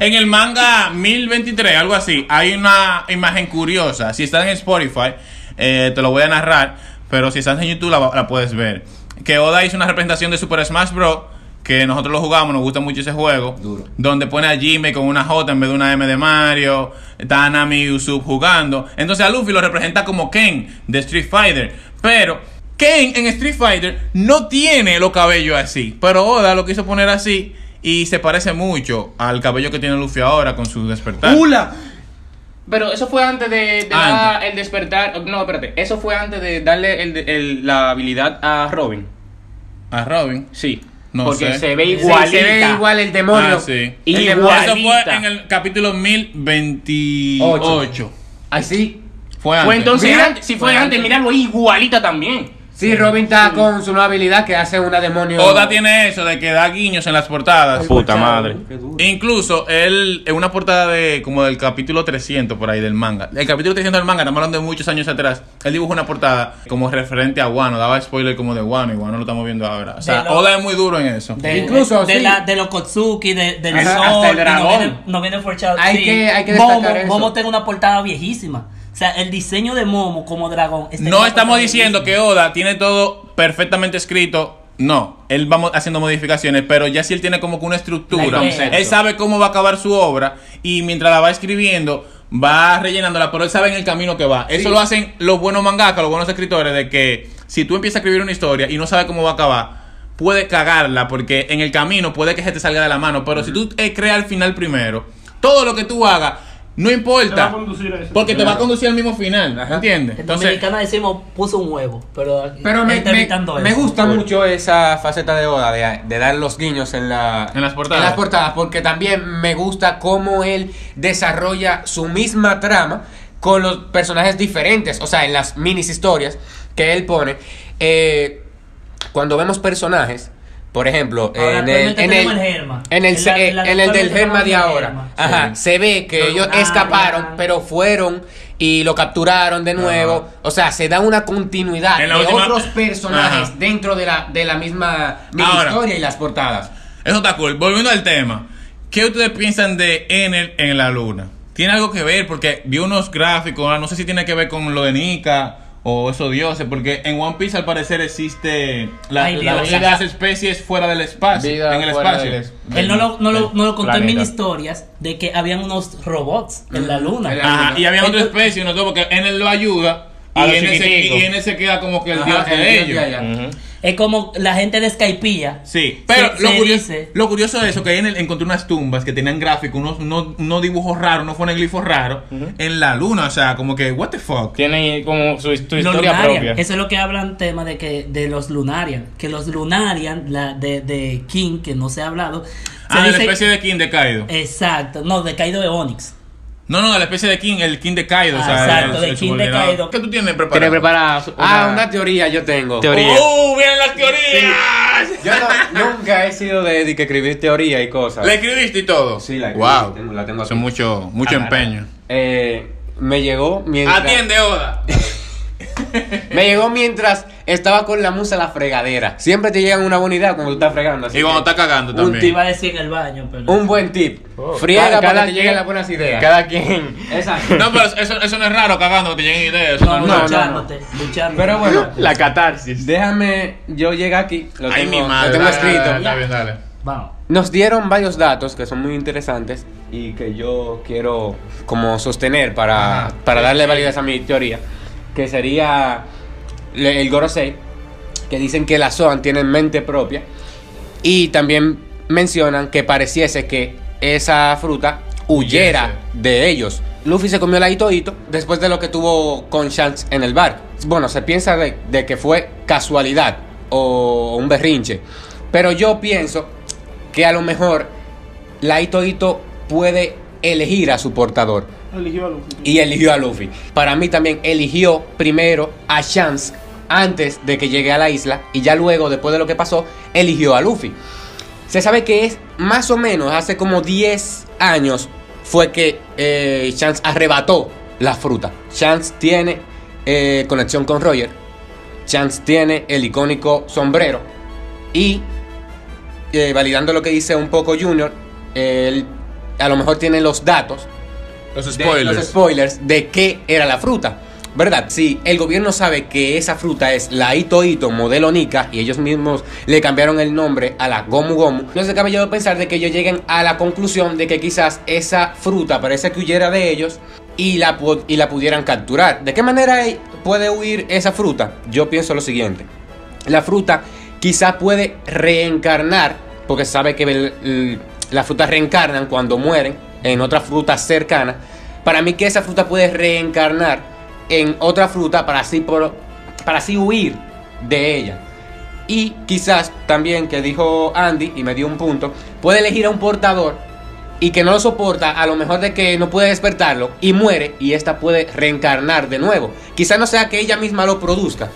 En el manga 1023, algo así, hay una imagen curiosa. Si estás en Spotify, eh, te lo voy a narrar, pero si estás en YouTube la, la puedes ver. Que Oda hizo una representación de Super Smash Bros. que nosotros lo jugamos, nos gusta mucho ese juego. Duro. Donde pone a Jimmy con una J en vez de una M de Mario. Está Nami y Usopp jugando. Entonces a Luffy lo representa como Ken de Street Fighter. Pero Ken en Street Fighter no tiene los cabellos así. Pero Oda lo quiso poner así. Y se parece mucho al cabello que tiene Luffy ahora con su despertar. ¡Hula! Pero eso fue antes de, de Antes. dar el despertar. No, espérate. Eso fue antes de darle el- el- la habilidad a Robin. A Robin. Sí. No Porque sé. se ve Sí, igualita. se ve igual el demonio. Ah, sí. Igual. demonio. Eso Igualita. fue en el capítulo 1028. Así. Fue antes. Pues entonces, Mira, antes- si fue fue antes, antes. míralo igualita también. Sí, Robin está con su nueva habilidad que hace una demonio. Oda tiene eso de que da guiños en las portadas. Puta madre. Incluso él, en una portada de como del capítulo 300 por ahí del manga. El capítulo 300 del manga, estamos hablando de muchos años atrás. Él dibujó una portada como referente a Wano. Daba spoiler como de Wano y Wano lo estamos viendo ahora. O sea, lo- Oda es muy duro en eso. De, Incluso, de, sí. la, de los Kotsuki, de, del Ajá, sol, hasta el y no viene, no viene forchado. Hay sí. que- hay que Momo, destacar eso. Momo tiene una portada viejísima. O sea, el diseño de Momo como dragón. No estamos diciendo que. Oda tiene todo perfectamente escrito. No, él va haciendo modificaciones, pero ya si él tiene como que una estructura, él sabe cómo va a acabar su obra y mientras la va escribiendo va rellenándola, pero él sabe en el camino que va. Eso lo hacen los buenos mangakas, los buenos escritores, de que si tú empiezas a escribir una historia y no sabes cómo va a acabar, puede cagarla porque en el camino puede que se te salga de la mano, pero si tú eh, creas el final primero, todo lo que tú hagas no Te va a importa. conducir a eso. Porque te va a conducir al mismo final, Ajá. ¿entiendes? En Dominicana decimos puso un huevo, pero, aquí Pero me, está me- me gusta mucho esa faceta de Oda, de, de dar los guiños en, la, En las portadas. en las portadas, porque también me gusta cómo él desarrolla su misma trama con los personajes diferentes, o sea, en las minis historias que él pone. eh, cuando vemos personajes, por ejemplo, Ahora, en el, en tenemos el, el Germa. en el, En la- en la- en el del Germa de ahora, Germa, ajá, sí. se ve que Los ellos escaparon, pero fueron y lo capturaron de nuevo. O sea, se da una continuidad En la de última- otros personajes Ajá. dentro de la, de la misma mini Ahora. historia y las portadas. Eso está cool. Volviendo al tema, ¿qué ustedes piensan de Enel en la luna? ¿Tiene algo que ver? Porque vi unos gráficos, no sé si tiene que ver con lo de Nika o esos dioses, porque en One Piece al parecer existe la, Ay, la- Dios. las especies fuera del espacio, Vida en el espacio. del- Él no lo, no lo, no lo contó en mini historias de que habían unos robots en la luna. En la Ajá, y había otra especie, no sé, porque Enel lo ayuda y A los Enel, se, chiquiticos. y queda como que el Ajá, dios el de dios ellos. de allá. Ujú. Es como la gente de Skypiea. Sí, pero Se- lo, se curioso, dice- lo curioso de eso que en el, encontré unas tumbas que tenían gráficos, unos, unos, unos dibujos raros, unos foneglifos raros en la luna, o sea, como que what the fuck. Tiene como su, historia Lunarian. propia. Eso es lo que hablan tema de que de los Lunarian. Que los Lunarian, la de, de King, que no se ha hablado. se Ah, de la dice- especie de King de Kaido. Exacto. No, de Kaido de Onix. No, no, la especie de King, el King de Kaido, o Ah, sea, exacto, el- el King de. Kaido. ¿Qué tú tienes preparado? Tiene preparada su- Ah, una teoría yo tengo. Teoría. ¡Uh! ¡Vienen las teorías! Yo no- nunca he sido de, de que escribir teoría y cosas. ¿La escribiste y todo? Sí, la escribí, Wow. tengo- la tengo Eso aquí. es mucho, mucho Agarra. empeño. Eh, me llegó mientras. Atiende, Oda. Me llegó mientras estaba con la musa en la fregadera. Siempre te llegan una buena idea cuando tú estás fregando. así Y cuando que está cagando un también. Te iba a decir en el baño, pero. Un buen tip. Oh. Friega Cada- para cada que te quien- lleguen las buenas ideas. Cada quien. Exacto. No, pero eso, eso no es raro cagando que te lleguen ideas. Eso No, no, no, es luchándote, luchándote. Pero bueno, La catarsis. déjame. Yo llegué aquí. Lo Ay, tengo, mi madre. lo tengo dale, escrito. dale, Está bien, dale. Vamos. Nos dieron varios datos que son muy interesantes y que yo quiero como sostener para, Ajá. para darle validez a mi teoría, que sería el Gorosei, que dicen que la Zoan tienen mente propia y también mencionan que pareciese que esa fruta huyera de ellos. Luffy se comió la hito hito después de lo que tuvo con Shanks en el bar. Bueno, se piensa de, de que fue casualidad o un berrinche. Pero yo pienso que a lo mejor la hito hito puede elegir a su portador. Eligió a Luffy. Y eligió a Luffy. Para mí también eligió primero a Shanks antes de que llegue a la isla. Y ya luego, después de lo que pasó, eligió a Luffy. Se sabe que es más o menos hace como 10 años fue que eh, Shanks arrebató la fruta. Shanks tiene eh, conexión con Roger. Shanks tiene el icónico sombrero. Y eh, validando lo que dice un poco Junior, él a lo mejor tiene los datos Los de- spoilers. los spoilers de qué era la fruta. ¿verdad? Si el gobierno sabe que esa fruta es la Ito Ito modelo Nika y ellos mismos le cambiaron el nombre a la Gomu Gomu, no se cabe yo pensar de que ellos lleguen a la conclusión de que quizás esa fruta parece que huyera de ellos y la, y la pudieran capturar. ¿De qué manera e- puede huir esa fruta? Yo pienso lo siguiente. La fruta quizá puede reencarnar, porque sabe que el- el- las frutas reencarnan cuando mueren en otra fruta cercana. Para mí que esa fruta puede reencarnar en otra fruta para así, para así huir de ella. Y quizás también, que dijo Andy, y me dio un punto, puede elegir a un portador y que no lo soporta, a lo mejor de que no puede despertarlo y muere y esta puede reencarnar de nuevo. Quizás no sea que ella misma lo produzca,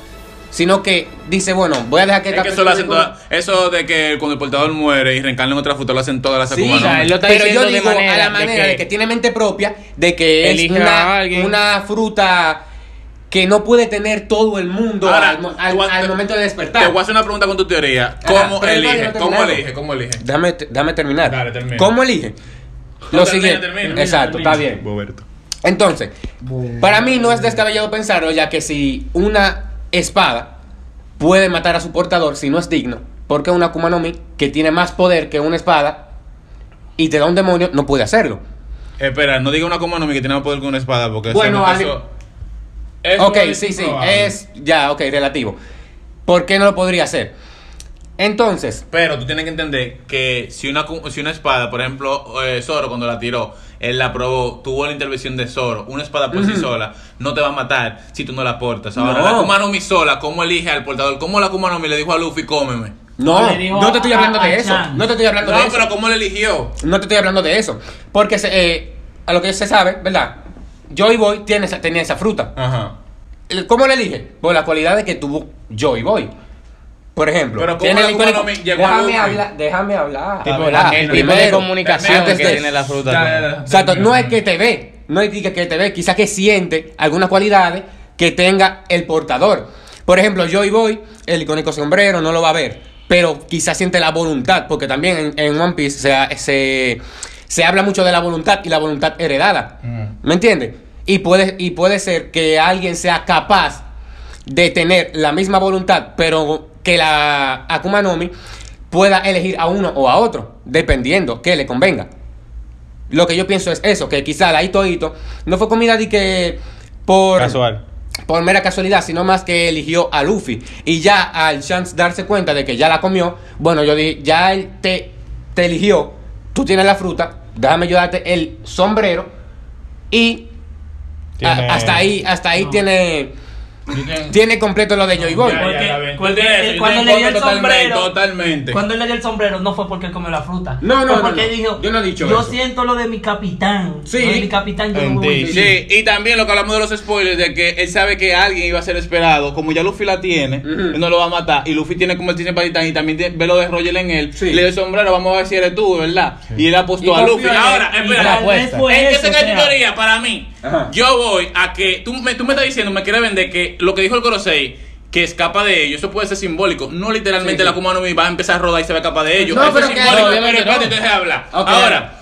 sino que dice, bueno, voy a dejar que Es esta que eso lo hacen Eso de que cuando el portador muere y reencarna en otra fruta lo hacen todas las Sí, Akuma no lo pero yo digo manera a la manera de que, que tiene mente propia, de que es una, fruta que no puede tener todo el mundo Ahora, al, te- momento de despertar. Te voy a hacer una pregunta con tu teoría. ¿Cómo elige? no ¿Cómo elige? ¿Cómo elige? Déjame, déjame terminar. Dale, termina. ¿Cómo elige? No, Lo termina, siguiente. termina. Exacto, está bien. Boberto. Entonces, para mí no es descabellado pensarlo, ya que si una espada puede matar a su portador si no es digno, porque una Akuma no Mi que tiene más poder que una espada y te da un demonio no puede hacerlo. Espera, no diga una Akuma no Mi que tiene más poder que una espada porque Bueno, eso, Ali- eso- eso ok, es sí, sí, es ya, ok, relativo. ¿Por qué no lo podría hacer? Entonces, Pero tú tienes que entender que si una, si una espada, por ejemplo, eh, Zoro cuando la tiró, él la probó, tuvo la intervención de Zoro, una espada por sí sola no te va a matar si tú no la portas. Ahora, No. la Akuma no Mi sola, ¿cómo elige al portador? ¿Cómo la Akuma no Mi le dijo a Luffy, cómeme? no, no te estoy hablando a de eso. Chan. No te estoy hablando No, de eso. pero ¿cómo le eligió? No te estoy hablando de eso. Porque se- eh, a lo que se sabe, ¿verdad? Joy Boy tiene esa, tenía esa fruta. Ajá. ¿Cómo le elige? Por las cualidades que tuvo Joy Boy. Por ejemplo, Pero ¿cómo tiene el Akuma icónico- no Mi llegó a déjame hablar, déjame hablar. Tipo, la- el tipo de Primero, comunicación que de- tiene la fruta. Ya, ya, ya. Exacto, no es que te ve, no es que que te ve, quizás que siente algunas cualidades que tenga el portador. Por ejemplo, Joy Boy, el icónico sombrero, no lo va a ver, pero quizás siente la voluntad, porque también en, en One Piece se, se, se habla mucho de la voluntad y la voluntad heredada. ¿Me entiendes? Y puede, y puede ser que alguien sea capaz de tener la misma voluntad, pero que la Akuma no Mi pueda elegir a uno o a otro, dependiendo que le convenga. Lo que yo pienso es eso, que quizá la Ito Ito no fue comida de que por, Casual. por mera casualidad, sino más que eligió a Luffy. Y ya al Chance darse cuenta de que ya la comió, bueno, yo dije, ya él te, te eligió, tú tienes la fruta, déjame yo darte el sombrero y a- hasta ahí, hasta ahí No. tiene, tiene completo lo de Joy Boy. Él cuando le dio el sombrero- Totalmente. Cuando él le dio el sombrero no fue porque él comió la fruta. No, no, Fue no, porque no. dijo, Yo no he dicho yo eso. siento lo de mi capitán. Sí. Lo de mi capitán yo En no voy a ti. Sí, y también lo que hablamos de los spoilers, de que él sabe que alguien iba a ser esperado, como ya Luffy la tiene, Ujú. él no lo va a matar, y Luffy tiene como el en Patitán y también tiene- ve lo de Roger en él, Sí. le dio el sombrero, vamos a ver si eres tú, ¿verdad? Y él apostó Y a Luffy. él. Ahora, espera, la tal vez apuesta. fue ¿En qué eso, se o cae tu sea, teoría? Para mí, Ajá. yo voy a que tú me, tú me estás diciendo, me quieres vender que lo que dijo el Corosei, que escapa de ellos, eso puede ser simbólico. No literalmente Sí, sí. la Akuma no Mi va a empezar a rodar y se va a escapar de ellos. No, eso pero es que- simbólico, no, pero espérate, no. entonces habla. Ahora,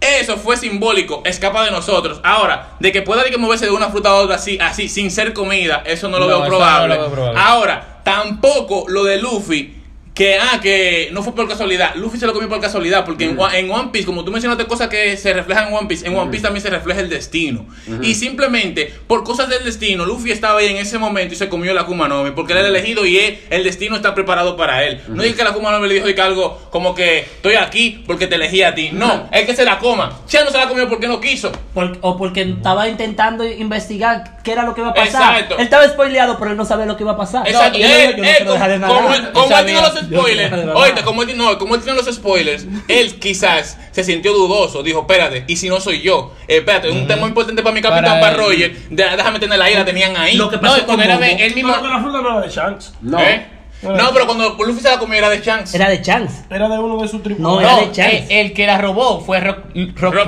eso fue simbólico, escapa de nosotros. Ahora, de que pueda de que moverse de una fruta a otra así, así, sin ser comida, eso no lo No, veo probable. no lo veo probable. Ahora, tampoco lo de Luffy, que ah, que no fue por casualidad. Luffy se lo comió por casualidad, porque en, One- en One Piece, como tú mencionaste cosas que se reflejan en One Piece, en One Piece también se refleja el destino. Y simplemente, por cosas del destino, Luffy estaba ahí en ese momento y se comió la no Mi, porque él era el elegido y él- el destino está preparado para él. No diga que la Akuma no Mi le dijo de que algo como que estoy aquí porque te elegí a ti. No, es que se la coma. Ya no se la comió porque no quiso. por- o porque estaba intentando investigar qué era lo que iba a pasar. Exacto. Él estaba spoileado, pero él no sabía lo que iba a pasar. Exacto. Y él Él- no él, como, como él, no de spoilers, oíste, como él, no, como él tiene los spoilers, él quizás se sintió dudoso. Dijo, espérate, ¿y si no soy yo? Eh, espérate, un tema importante para mi capitán, Para. Roger. De- déjame tenerla ahí, la tenían ahí. Lo que pasó No, con era de- él mismo. La fruta no era de Shanks. No. ¿Eh? No, pero cuando Luffy se la comió era de Chance. era de Chance. Era de uno de sus No, tripulantes. era No, de Chance. el, el que la robó fue Rob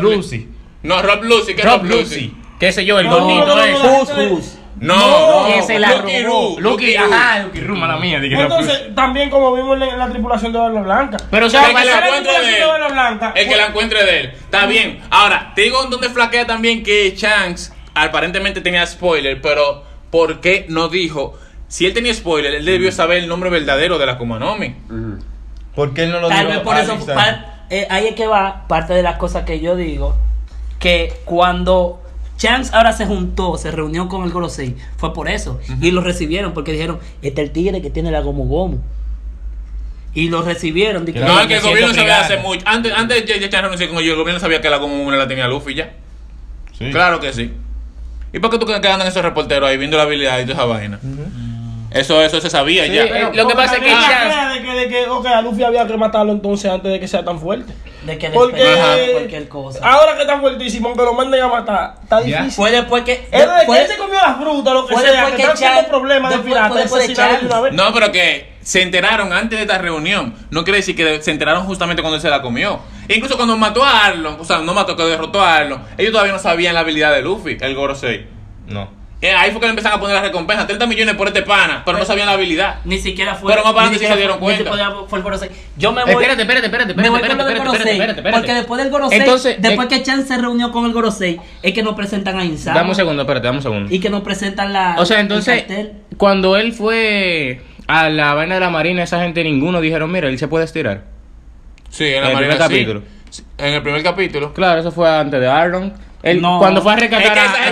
Lucy. No, Rob Lucy, ¿qué es Rob Rob Lucy. Lucy? Qué sé yo, el No, gordito no, no, ese. No. No, que se la Lucky robó. Lucky, Ru. ajá, Lucky Ru, mala mía. dije. Entonces, también como vimos en la tripulación de Barba Blanca. Pero, o sea, El que la la encuentre de tripulación de él. Blanca. El que la encuentre de él. Está bien. Ahora, te digo en dónde flaquea también que Chance aparentemente tenía spoiler, pero ¿por qué no dijo? Si él tenía spoiler, él debió saber el nombre verdadero de la Akuma no Mi. ¿Por qué él no lo Tal dijo vez por eso, instante? pa- eh, ahí es que va parte de las cosas que yo digo, que cuando Chance ahora se juntó, se reunió con el Gorosei, fue por eso. Y lo recibieron porque dijeron, este es el tigre que tiene la Gomu Gomu. Y lo recibieron. No, es que el gobierno sabía hace mucho. Antes, antes de echar renunció con ellos, el gobierno sabía que la común la tenía Luffy ya. Sí. Claro que sí. ¿Y por qué tú crees que andan esos reporteros ahí viendo la habilidad y toda esa vaina? Eso, eso se sabía Sí, ya. eh, lo que pasa es que idea de que, de que, ok, a Luffy había que matarlo entonces antes de que sea tan fuerte. De que Porque cualquier cosa. ahora que está fuertísimo, que lo manden a matar, está Ya. difícil. Fue después que. Es de que fue- él se comió la fruta, lo que fue sea, después que que está problemas de después- pirata, después de una vez. No, pero que se enteraron antes de esta reunión. No quiere decir que se enteraron justamente cuando él se la comió. Incluso cuando mató a Arlon, o sea, no mató, que derrotó a Arlon, ellos todavía no sabían la habilidad de Luffy, el Gorosei. No. Eh, ahí fue que le empezaron a poner la recompensa, 30 millones por este pana, pero no sabían la habilidad. Ni siquiera fue. Pero más para ni adelante sí se siquiera dieron cuenta. siquiera Fue el Gorosei. Yo me voy. Espérate, espérate, espérate, me voy espérate, con lo del espérate, Gorosei. espérate, espérate. Porque después del Gorosei, Entonces, después eh, que Chan se reunió con el Gorosei, es que nos presentan a Insama. Dame un segundo, espérate, dame un segundo. Y que nos presentan la. O sea, el entonces, cuando él fue a la vaina de la marina, esa gente ninguno dijeron, mira, él se puede estirar. Sí, en En la el marina primer sí. capítulo. Sí, En el primer capítulo. Claro, eso fue antes de Arlon. No. Cuando fue a Es que rescatar esa a-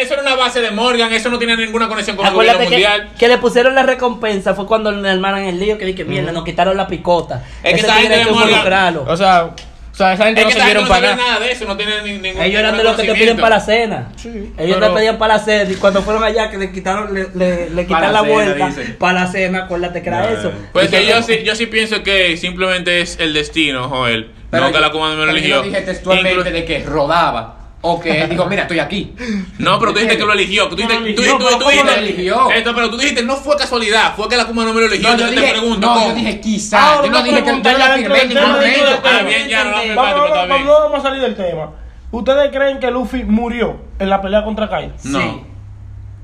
eso era una base de Morgan, eso no tiene ninguna conexión con el Acuérdate gobierno que, mundial. que le pusieron la recompensa fue cuando le armaron el lío que dije, mierda, nos quitaron la picota. Es que Ese esa gente de Morgan-. O sea, o sea, esa gente Es no que sirvieron no para sabía nada. nada de eso, no tiene ni- ningún Ellos eran de los que te piden para la cena. Ellos pero- te pedían para la cena y cuando fueron allá que le quitaron, le, le, le quitaron la la cena, vuelta dicen. para la cena, acuérdate que era eso. Pues que yo sí, yo sí pienso que simplemente es el destino, Joel. no que la Kuma no me lo eligió. dije textualmente Inclu- de que rodaba. O que él dijo, mira, estoy aquí. No, pero tú dijiste que lo eligió. Tú No dijiste, lo tú, eligió, tú- pero tú ¿cómo lo dijiste- eligió? Esto, pero tú dijiste, no fue casualidad, fue que la Kuma no me lo eligió. No, yo dije, te pregunto, no, ¿cómo? yo dije quizás. Ahora Yo no una dije que pregunta, ya la firmé en ningún tema, dentro momento. del Ah, bien, ya, no, Vamos, empático, está vamos, bien. vamos, vamos a salir del tema. ¿Ustedes creen que Luffy murió en la pelea contra Kaido? No. Sí.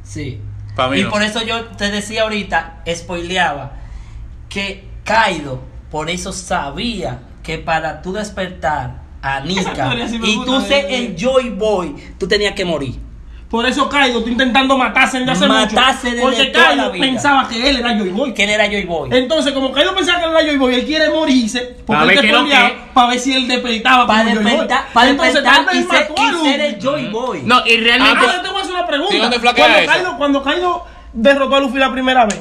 Sí. Pa' mí y no. por eso yo te decía ahorita, spoileaba, que Kaido, por eso sabía que para tú despertar a Nika teoría sí me y tú ser el Joy Boy, tú tenías que morir. Por eso Kaido está intentando matarse desde hace Matarse mucho. desde Porque toda la Kaido vida. pensaba que él era Joy Boy. Que él era Joy Boy. Entonces, como Kaido pensaba que él era Joy Boy, él quiere morirse porque ver él te que- para ver si él despertaba Para como Joy Boy. despertar, para Entonces, despertar y ser, mató a y ser el Joy Boy. No, y realmente. Ahora te voy a hacer una pregunta. ¿Sí, dónde flaquea cuando? Kaido, cuando Kaido derrotó a Luffy la primera vez,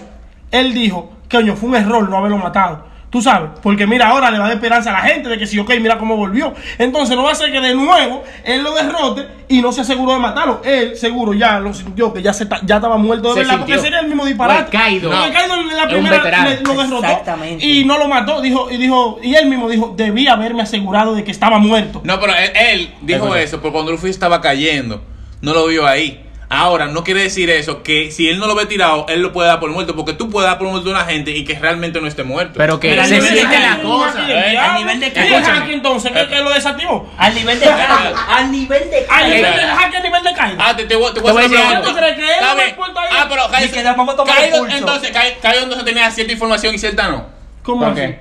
él dijo, coño, fue un error no haberlo matado. Tú sabes, porque mira, ahora le va a dar esperanza a la gente de que sí, ok, mira cómo volvió. Entonces no va a ser que de nuevo él lo derrote y no se aseguró de matarlo. Él seguro ya lo sintió que ya, se ta- ya estaba muerto de Se verdad, sintió. porque sería el mismo disparate. Porque No. Kaido en la primera le- lo derrotó Exactamente. y no lo mató. Dijo, y dijo, y él mismo dijo, debí haberme asegurado de que estaba muerto. No, pero él, él dijo eso, porque cuando Luffy estaba cayendo, no lo vio ahí. Ahora, no quiere decir eso, que si él no lo ve tirado, él lo puede dar por muerto, porque tú puedes dar por muerto a una gente y que realmente no esté muerto. Pero que Pero al se nivel de siente la cosa. ¿eh? diablo. Al nivel de ¿Y el Kaido. Haki entonces? ¿Qué, que lo desactivó? Al nivel de Kaido. al nivel de Al nivel Kaido. del Haki a nivel de Kaido. Ah, te, te, voy- te Te voy a hacer decir una pregunta. ¿Tú crees que él Está no me importa ahí? Ah, pero pulso. entonces, Kaido entonces tenía cierta información y cierta no. ¿Cómo ¿Por así?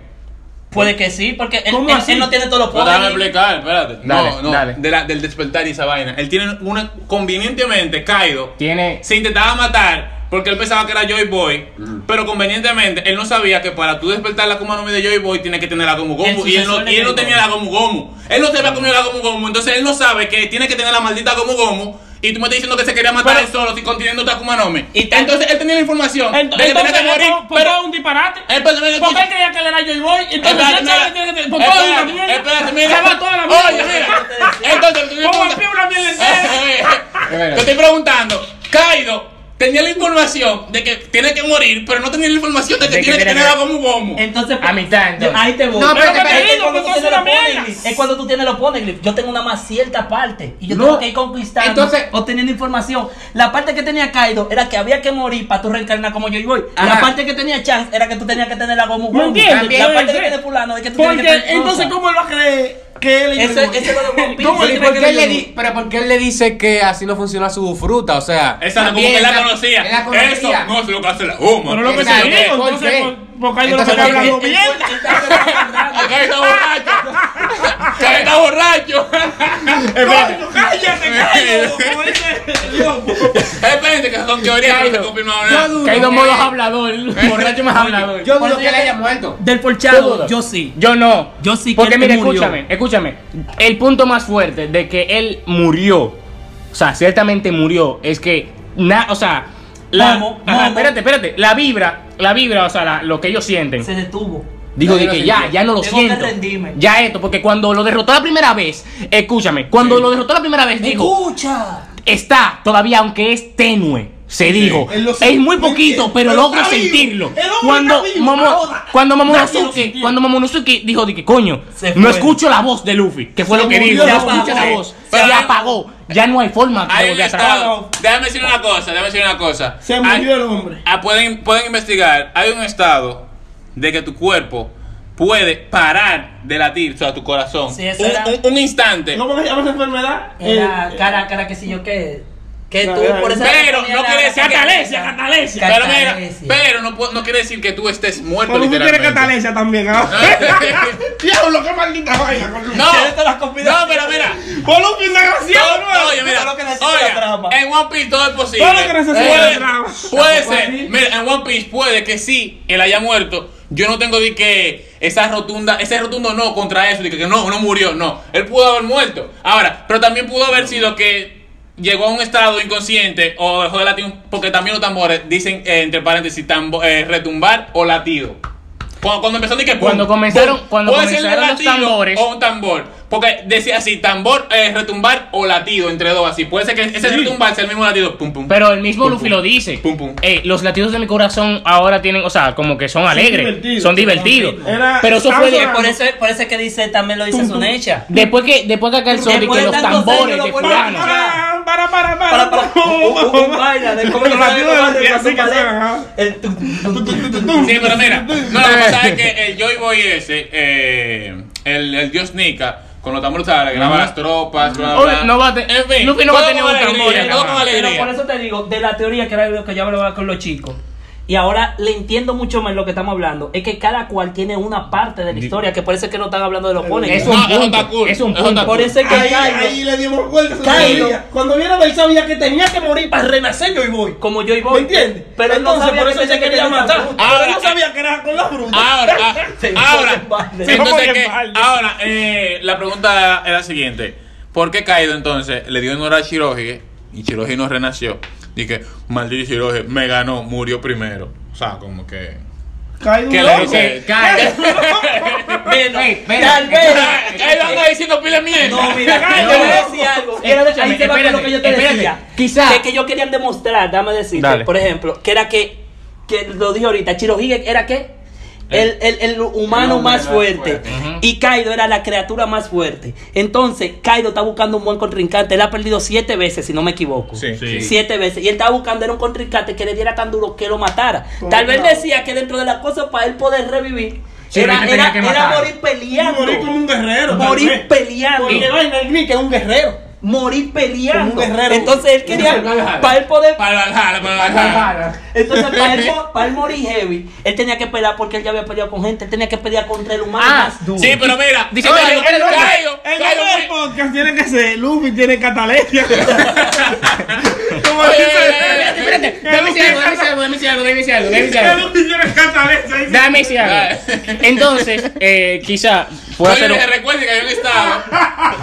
Puede que sí, porque él, ¿Cómo él- así? él no tiene todos los Pero déjame poderes. explicar, espérate. Dale, no, no, dale. de la- del despertar y esa vaina. Él tiene una. Convenientemente, Kaido Tiene. se intentaba matar porque él pensaba que era Joy Boy, pero convenientemente él no sabía que para tú despertar la Akuma no Mi de Joy Boy tiene que tener la Gomu Gomu y él no, y él no tenía la Gomu Gomu. Él no se había comido la Gomu Gomu, entonces él no sabe que tiene que tener la maldita Gomu Gomu. Y tú me estás diciendo que se quería matar Pero- él solo sin no Mi. Y Entonces él tenía la información Ent- de que tenía Entonces, que morir, ¿por- por pero qué es un disparate? Porque él creía que él era Joy Boy. Entonces, Espérate, él sabe mira. que tiene que. Por toda una Espérate, mierda. espérate, mira. Se va toda la mierda. Oye, mira. Entonces, tú me Como preguntas- vampiro una mierda entera. Te estoy preguntando, tenía la información de que tiene que morir, pero no tenía la información de que De que tiene que tener que- a Gomu Gomu. Entonces, A mitad, entonces. Ahí te voy. No, pero es, espérate, que querido, cuando que tú tú tienes haces los una mierda. poneglyphs, es cuando tú tienes los poneglyphs. Yo tengo una más cierta parte y yo No. tengo que ir conquistando, Entonces- obteniendo información. La parte que tenía Kaido era que había que morir para tú reencarnar como yo y voy. La Ajá. parte que tenía Chance era que tú tenías que tener la Gomu ¿Me Gomu. entiendes? La parte que tiene fulano es que tú tienes que Porque tener entonces. ¿cómo él va Eso- es lo de One Piece. ¿Cómo Pero él ¿y cree por qué él le Joy di- Boy? pero por qué él le dice que así no funciona su fruta? O sea, Esa como también que él la esa- conocía. él la conocía. Eso no es lo que hace la. Pero lo que Exacto. se. Por- por Kaido lo que está hablando mierda. él está borracho. ¡Que está borracho! ¡Coño, cállate, cállate! Como dice Dios. Espérate, que son teorías que no se han confirmado nada. Que hay dos modos hablador. Borracho más hablador. Yo dudo que te- haya muerto. Del ¿Tú porchado, yo sí. Yo no. Yo sí que Porque mire, escúchame, escúchame. El punto más fuerte de que él murió, o sea, ciertamente murió, es que, o sea, la, Momo, Ajá, Momo. espérate, espérate, la vibra, la vibra, o sea, la- lo que ellos sienten. Se detuvo. Digo de que ya, ya no lo Tengo siento. Ya esto, porque cuando lo derrotó la primera vez, escúchame, cuando lo derrotó la primera vez, dijo, Escucha. está todavía, aunque es tenue. Se dijo, es muy ¿me poquito, pero vivo. sentirlo. El hombre Cuando, cuando Momonosuke, cuando Momonosuke dijo de que coño, Se no escucho la voz de Luffy, que fue Se lo que dijo, no se escucho la apagó. voz, se apagó, ya no hay forma de estado. Déjame decir una cosa, déjame decir una cosa. Se Hay- murió el hombre. Ah, pueden, pueden investigar. Hay un estado de que tu cuerpo puede parar de latir, o sea, tu corazón. Sí, eso un, era- un- un instante. ¿Cómo se llama esa enfermedad? Era Eh, cara, cara, que si yo qué. Que tú por esa Pero razón no quiere decir Catalesia, catalesia. Pero mira, pero no, no quiere decir que tú estés muerto Pero tú literalmente. catalesia también, ¿ah? Diablo, qué maldita vaina. No, ¿Quieres no, pero mira. Columpio un desgraciado, ¿no? oye, mira, en One Piece todo es posible. Todo lo que necesita puede, trama. puede Tampoco ser, mira, en One Piece puede que sí, él haya muerto. Yo no tengo de que esa rotunda, ese rotundo no contra eso, de que no, no murió, no. Él pudo haber muerto. Ahora, pero también pudo haber sido que llegó a un estado inconsciente o dejó de latir, porque también los tambores dicen, eh, entre paréntesis, tambo- eh, retumbar o latido. Cuando, cuando empezó de que pum, Cuando comenzaron- pum, cuando comenzaron los tambores. o un tambor. Porque decía así, tambor, eh, retumbar o latido entre dos así. Puede ser que ese Sí. retumbar sea el mismo latido. Pum, pum. Pero el mismo Pum, Luffy pum. lo dice. Pum, pum. Eh, los latidos de mi corazón ahora tienen, o sea, como que son alegres, divertidos, son divertidos. Era- Pero eso fue de- Por eso, por eso es que dice, también lo dice. Sunecha. después que después que acá el sol que los tambores de lo fulano. Para, para, para, Para, para, un, vaina de cómo. El. Sí, pero mira, no, lo que pasa es que el Joy Boy ese, eh, el, el dios Nika, con los tambores que graba las tropas, bla, bla. no va a te- En fin, Luffy no va a tener un tambor todo con. Pero por eso te digo, de la teoría que era lo que yo hablaba con los chicos. Y ahora le entiendo mucho más lo que estamos hablando. Es que cada cual tiene una parte de la historia, que por eso es que no están hablando de los ponen. Es No, un eso punto. está cool, Es un punto. Por eso es que Ahí, Kaido, ahí le dimos vueltas a. Cuando vieron él sabía que tenía que morir para renacer yo y voy. como yo y ¿Me voy. entiendes? Pero él no Entonces, sabía por que eso se tenía quería que matar. Ahora, él no sabía que era con la fruta. Ahora, ah, Se ahora. Se entonces que, ahora, eh, la pregunta era la siguiente. ¿Por qué Kaido entonces le dio honor a Shirohige y Shirohige no renació? Dije, maldito Shirohige, me ganó, murió primero. O sea, como que... ¿Qué un le dice? Espera. tal vez. Kaido anda diciendo pile mierda. No, mira, yo voy a loco. decir algo. Eh, escúchame, Ahí se va lo que yo te espérate. decía. Quizá- Que, que ellos querían demostrar, dame decirte, Dale. por ejemplo, que era que, que lo dije ahorita, Chirohige era que el, el, el humano El más más fuerte. Y Kaido era la criatura más fuerte. Entonces, Kaido está buscando un buen contrincante. Él ha perdido siete veces, si no me equivoco. Sí. Sí. Siete veces. Y él estaba buscando era un contrincante que le diera tan duro que lo matara. Tal vez claro. decía que dentro de las cosas para él poder revivir, Sí, era, era, morir peleando. Morir como un guerrero. Morir peleando. Porque vaina el Nick es un guerrero. Morir peleando. Como un guerrero. Entonces él quería, para él poder, Para Valhalla, entonces para él, para él morir heavy, él tenía que pelear porque él ya había peleado con gente, él tenía que pelear contra el humano Ah, más duro. Sí, pero mira, Dice Kaido, El nombre del podcast tiene que ser Luffy tiene. Como dice. Espérate, déjame decir algo, déjame decir algo, déjame decir algo, déjame decir algo, El. Déjame decir algo. Entonces, eh, quizá pueda Oye, ser un... recuerde que hay un estado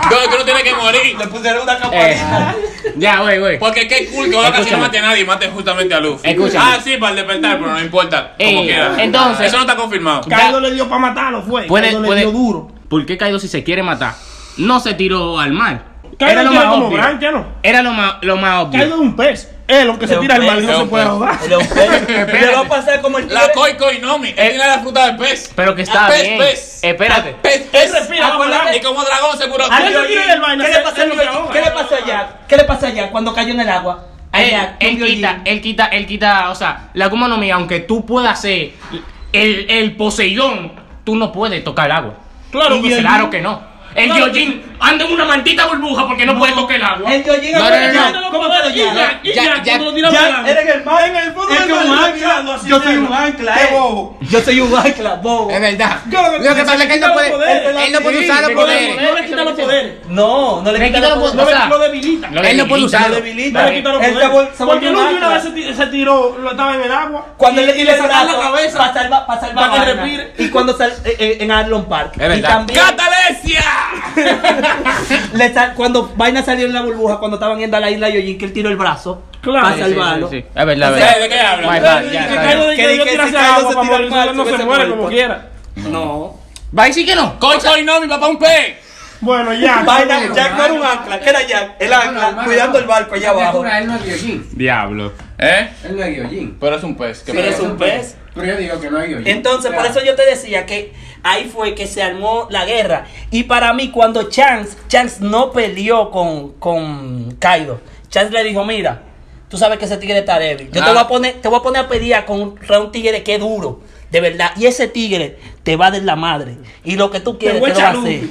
donde tú no tienes que morir. Le pusieron una Eh, campanita. ya, güey, güey. Porque qué cool que ahora casi no mate a nadie y mate justamente a Luffy. Escúchame. Ah, sí, para el despertar, pero no importa. Como Eh, quiera. entonces- Eso no está confirmado. Kaido le dio para matarlo, fue. Puede- Kaido puede- le dio duro. ¿Por qué Kaido si se quiere matar? No se tiró al mar. Kaido lo tiene más como obvio. branquia, ¿no? Era lo más, lo más obvio. Kaido es un pez. Él, aunque se tira al mar, no se puede ahogar. Le va a pasar como el La. Koi Koi Nomi. Él tiene la fruta del pez. Pero que está Ah, bien. Pez. Espérate. Ah, Pez, Él pez. respira. Y como dragón se del vaina, ¿Qué le pasó Yoyin? ahoga. ¿Qué le pasó allá? ¿Qué le pasó allá cuando cayó en el agua? Él, Allá, él quita, él quita, él quita, o sea, la Akuma no Mi, aunque tú puedas ser el, el Poseidón, tú no puedes tocar el agua. Claro Y que sí. claro que no. El Yojin anda en una maldita burbuja porque no, puede tocar el agua. El Yoyin No, no, no, ¿Cómo quedó ya? Ya, ya- eres el más. En el fondo Es mar, un yo ancla. Yo soy un ancla, eh. bobo. Yo soy un ancla, bobo. Es verdad. Lo que pasa es que él no puede, él, no puede usar los poderes. No le quita los poderes. No, no le quita los poderes. le lo debilita. Él no puede usarlo. Lo debilita. No le quita los poderes. Porque Luffy una vez se ti- se tiró, lo estaba en el agua. Cuando y, le sacaron la cabeza. para salvar, para salvar. Y cuando sal eh, eh, en Arlon Park. Es verdad. ¡Catalesia! le sal- cuando Vaina salió en la burbuja, cuando estaban yendo a la isla de Yojin, que él tiró el brazo Claro. para Sí, salvarlo. Sí, sí, sí. Es verdad, es ¿De verdad. qué hablan? My Que- bad, ya, está bien. di que si agua se para tira al morir, mar, no se hubiese muere como quiera. No. Va a decir que no. Coach hoy no, mi papá un pez. Bueno, ya. Vaina, Jack no era un ancla, que era Jack, el ancla, cuidando el barco allá abajo. Él no es Gyojin. Diablo. ¿Eh? Él no es Gyojin. Pero es un pez. ¿qué Pero es un pez. Pero yo digo que no Gyojin. Entonces, por eso yo te decía que ahí fue que se armó la guerra. Y para mí, cuando Chance, Chance no peleó con, con Kaido, Chance le dijo, mira, tú sabes que ese tigre está débil. Yo te Ah. voy a poner, te voy a poner a pelear con un, un tigre que es duro, de verdad. Y ese tigre te va a dar la madre. Y lo que tú quieres te, a lo va a hacer.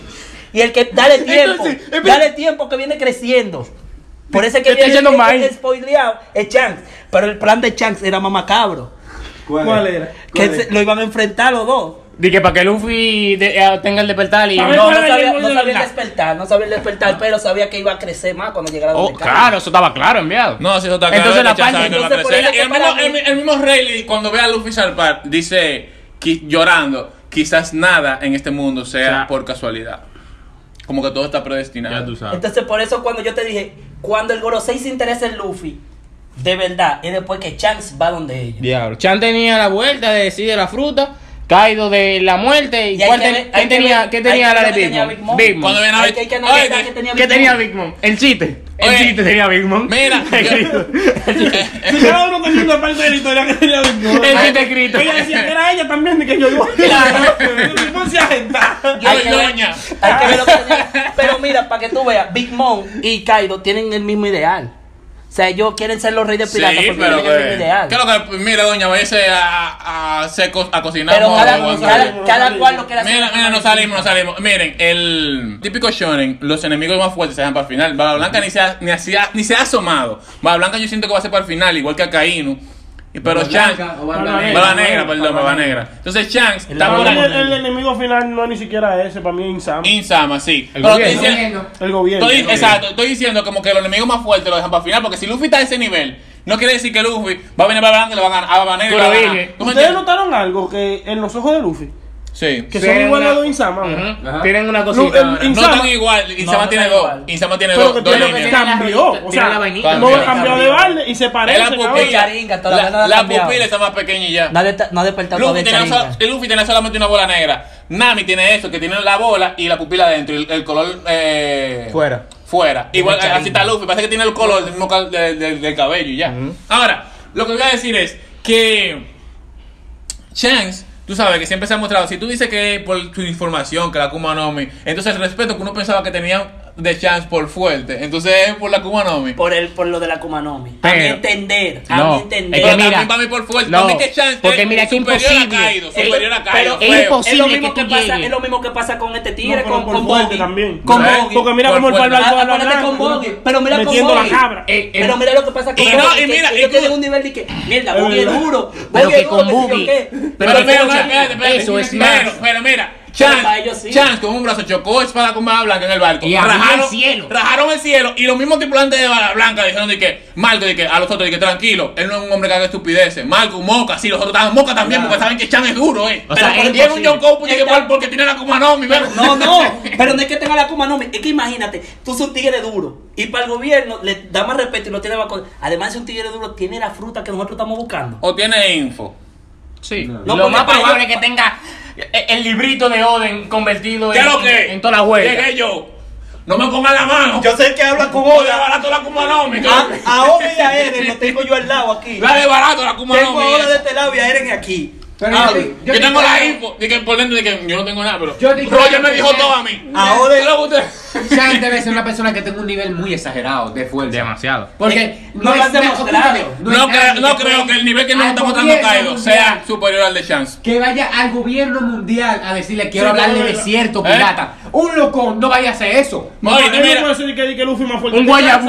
Y el que, dale tiempo, Entonces, dale tiempo que viene creciendo. Por eso es que Te viene el spoileado, es Chance. Pero el plan de Chance era más macabro. ¿Cuál era? Que lo iban a enfrentar los dos. Dije para que Luffy de- eh, tenga el despertar y. No, ¿cuál no era el sabía, gol no sabía verdad? despertar, no sabía despertar, pero sabía que iba a crecer más cuando llegara Oh, donde claro, eso estaba claro, enviado. No, si eso está claro. Entonces la parte- entonces por eso el mismo, el, el Rayleigh, cuando ve a Luffy salvar, dice, qui- llorando, quizás nada en este mundo sea O sea, por casualidad. Como que todo está predestinado. sabes. Entonces por eso cuando yo te dije, cuando el Gorosei se interesa en Luffy, de verdad, es después que Chance va donde ellos. Diablo. Chan tenía la vuelta de decir de la fruta. Kaido de la muerte. ¿Y, Y cuál que ten- ver- quién que tenía, ver- ¿qué tenía la ver de Big tenía Mom? Big Mom. Big Mom. Cuando ven a Hay ver... que- hay que Oye, analizar que tenía ¿Qué Big tenía Mom. Big Mom? El chiste. El Oye. chiste tenía Big Mom. Mira, Si cada uno tenía una parte de la historia que tenía Big Mom. El chiste escrito. Ella decía que era ella también, de que yo iba. Claro. Yo, Hay que ver- doña. hay que ver lo que tenía. Pero mira, para que tú veas, Big Mom y Kaido tienen el mismo ideal. O sea, ellos quieren ser los reyes Sí, piratas porque pero ideal. ¿Qué es lo que... Mira, doña, váyase a, a, co- a cocinar. Pero cada, cada, cada cual lo quiere hacer. Mira, mira, no salimos, no salimos. Miren, el típico shonen, los enemigos más fuertes se dejan para el final. Bala Blanca ni se ha, ni, hacía- ni se ha asomado. Bala Blanca yo siento que va a ser para el final, igual que a Kainu. Pero Negra. Bala Negra. Perdón, Bala Negra. Entonces Chance está por ahí. el, enemigo final no es ni siquiera ese, para mí es Insama. Insama, sí. El Pero estoy gobierno. diciendo- El gobierno. Exacto, estoy diciendo como que los enemigos más fuertes lo dejan para el final, porque si Luffy está a ese nivel, no quiere decir que Luffy va a venir para adelante y le va a ganar a Bala Negra. y Tú le va lo a ganar. dije. ¿Tú me ¿Ustedes notaron algo que en los ojos de Luffy? Sí. Que son igual a los Insama. Tienen una No, cosita. el- No Insama- están igual, Insama no tiene dos. igual. Insama tiene Pero dos, que dos tiene líneas. que cambió. O Tiene sea, la vainita. no Cambió. cambió de balde y se Es parece. la cabrón. pupila. Charinga, La, la ha la cambiado. pupila está más pequeña y ya. No ha de- no ha despertado Luffy todavía tiene, Charinga. so- Luffy tiene solamente una bola negra. Nami tiene eso, que tiene la bola y la pupila adentro. Y el, el color eh, Fuera. Fuera. Igual Charinga. así está Luffy. Parece que tiene el color del, mismo cal- del- del- del cabello y ya. Ahora, lo que voy a decir es que Chance, tú sabes que siempre se ha mostrado. Si tú dices que por tu información, que la Kuma no Mi, entonces el respeto que uno pensaba que tenía de Chance por fuerte, entonces es por la Kuma no Mi. Por, el, por lo de la Kumanomi. A mi Pero- entender. A No, mi es entender. que Pero mira, también para mí por fuerte. no, que Chance porque es mira que superior imposible. a Kaido. Superior a Kaido. es feo. imposible. es lo mismo que que, tú pasa, es lo mismo que pasa con este tigre, No, pero con, por con fuerte Boggy. también. Con ¿Eh? Boggy. Porque mira cómo el barba Ah, acuérdate con Boggy. Pero mira con Boggy. Eh, eh, Pero mira lo que pasa con Y no, Boggy, y que mira, ellos y tú- tienen un nivel de que, mierda, Es Boggy es duro. Pero Boggy que es duro, yo pero Pero que mira, eso es pero, más. pero mira, Pero ellos sí. Chance con un brazo chocó espada con bala blanca en el barco. Y abrió el cielo. Rajaron el cielo. Y los mismos tripulantes de bala blanca dijeron de que, Marco, de que a los otros, de que tranquilo, él no es un hombre que haga estupideces. Marco, moca, sí, los otros estaban moca también, porque saben que Chance es duro, eh. O sea, Pero es tiene un. John Cole porque, tiene la Kuma no Mi, ¿verdad? No, no, pero no es que tenga la Kumanomi, es que imagínate, tú sos un tigre duro y para el gobierno le da más respeto y lo tiene más con... Además, si un tigre duro tiene la fruta que nosotros estamos buscando. O tiene info. Sí. No, lo más probable es que tenga el, el librito de Oden convertido ¿Qué es en, lo que? en toda la huella. Llegué yo. No me pongan la mano. Yo sé que habla con Yo de barato la Kuma no Mi. A, a Oda y a Eren lo tengo yo al lado aquí. La de barato la Kuma Tengo a. Oda de este lado y a Eren aquí. Pero Ah, yo, Yo, te- tengo la info. De que por dentro de que yo no tengo nada, pero. Yo Roger me dijo todo a mí. Ahora- ¿Qué es lo que usted- Sean debe ser una persona que tenga un nivel muy exagerado de fuerza. Demasiado. Porque Eh, no No, es creo, nadie no que creo que el nivel que nos está mostrando Kaido sea superior al de Chance. Que vaya al gobierno mundial a decirle quiero Sí, hablar de desierto ¿Eh? pirata. Un loco no vaya a hacer eso. No, No, no mira, Un guayabú.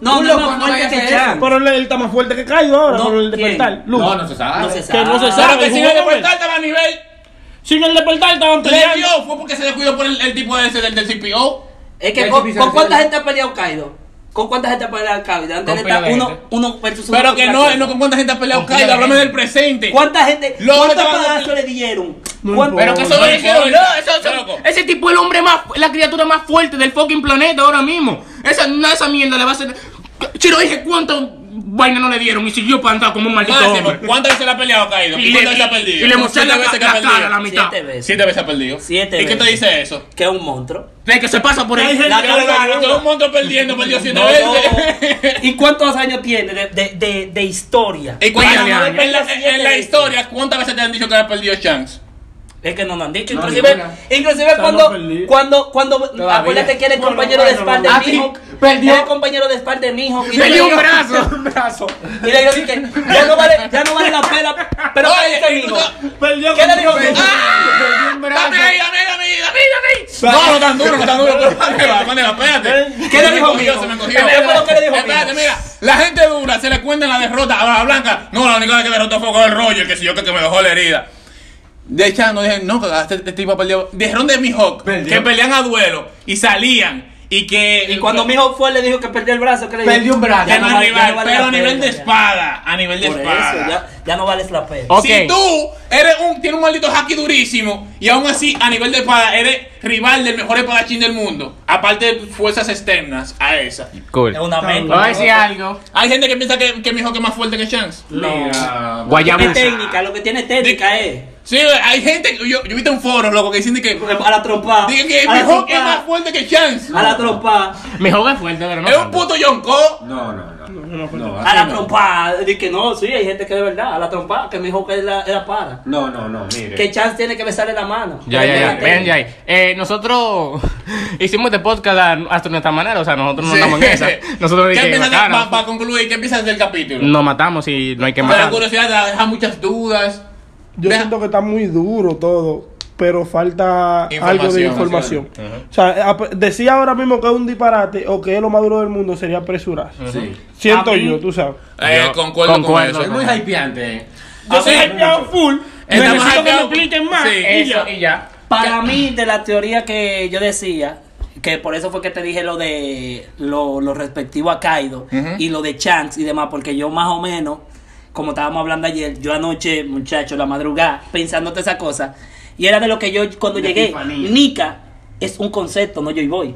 No, Un no, loco no, no vaya a que hacer Chance. Pero él, está más fuerte que Kaido ahora No, con el despertar. No, no se sabe. No se sabe. No se Pero sabe. que sin el con él. despertar estaba a nivel. Sin el despertar estaban Le peleando. dio, fue porque se descuidó por el, el tipo ese del, del CPO. Es que con, ¿con cuánta gente ha peleado Kaido? ¿Con cuánta gente ha peleado Kaido? Antes de estar uno, uno versus uno. Pero que no, no con cuánta gente ha peleado Kaido, háblame del presente. ¿Cuánta gente? ¿Cuántos estaban- pedazos le dieron? No ¿Cuánto- Pero que eso No lo dijeron. No, eso, ese tipo es el hombre más, la criatura más fuerte del fucking planeta ahora mismo. Esa, no, esa mierda le va a hacer. Lo dije, ¿cuánto vaina no le dieron? Y siguió plantado como un maldito Ah, hombre. ¿Cuántas veces le ha peleado Kaido? Y ¿Y le, cuántas veces ha perdido? y le mostré Siete la, veces que la ha perdido. cara a la mitad. Siete veces. Siete veces ha perdido. Siete ¿Y qué te dice eso? Que es un monstruo. De que se pasa por ahí. La que cara un monstruo perdiendo, perdió siete No, veces. no. ¿Y cuántos años tiene de, de, de, de historia? ¿Y cuántas- Cuéntale, en, la, en la historia, ¿cuántas veces te han dicho que ha perdido Chance? Es que no nos han dicho. No, Inclusive, ninguna. inclusive cuando, cuando, cuando, Todavía. acuérdate que era el Bueno, compañero de bueno, espalda bueno. de. Ah, sí, perdió. Era el compañero de espalda de Mihawk. Y Perdió le un brazo. un brazo. y le que ya no vale, ya no vale la pena. Pero ¿qué Oye, Mihawk? Perdió ¿Qué le dijo Perdió Mihawk? un brazo. Dame ahí, dame, dame, dame, dame. No, no tan duro, no tan duro. pero ¿Dónde va? ¿Dónde va? Espérate. ¿Qué le dijo Mijo? Se me encogió. ¿Qué le dijo Espérate, Mijo? mira. La gente dura se le cuenta en la derrota a la blanca. No, la única vez que derrotó fue con el Roger, que si yo que, que me dejó la herida. De hecho, no dije, no, que este, este tipo perdió. Dijeron de Mihawk Perdió. que pelean a duelo y salían. Y que. Y cuando Mihawk fue, le dijo que perdió el brazo. ¿qué le dijo? Perdió un brazo. Ya Ya no no ya rival, no vale pero a nivel pena, de ya. espada. A nivel de Por espada. eso, ya, ya no vales la pena. Si tú eres un, tienes un maldito haki durísimo y aún así a nivel de espada eres rival del mejor espadachín del mundo, aparte de fuerzas externas a esa. Cool. Es una mente. Voy a decir algo. Hay gente que piensa que, que mi Hawk es más fuerte que Chance. Mira. Tiene Guayabusa. técnica, lo que tiene técnica es. Sí, hay gente, yo, yo he visto en foros, loco, que dicen de que, A la trompa. dicen que a mi Hawk es más fuerte que Chance. A la trompa. Mi joven es fuerte, pero no. Es un puto Yonko. No, no, no. No, A la no. trompa. Dice que no, sí, hay gente que de verdad. A la trompa, que mi hijo que era, era para. No, no, no, mire. Que Chance tiene que besarle la mano. Ya, ya, ya. Ven, ya. Eh, nosotros hicimos este podcast a, hasta nuestra manera, o sea, nosotros no Sí. andamos en esa. Nosotros ¿Qué piensas bacana, para concluir? ¿Qué piensas del capítulo? nos matamos y no hay que Pero la matar. curiosidad deja muchas dudas. Yo Deja- siento que está muy duro todo, pero falta algo de Información. O sea, decía ahora mismo que es un disparate o que es lo más duro del mundo sería apresurarse. Sí. Siento mí- yo, tú sabes. Eh, Yo concuerdo, concuerdo. con Es eso. muy hypeante. Yo soy hypeado full. Necesito que me expliquen más. Sí. y Eso, ya. y ya. Para mí, de la teoría que yo decía, que por eso fue que te dije lo de lo, lo respectivo a Kaido y lo de Chance y demás, porque yo más o menos, como estábamos hablando ayer, yo anoche, muchacho, la madrugada, pensando todas esas cosas, y era de lo que yo cuando llegué, epifanía. Nika es un concepto, no yo y voy.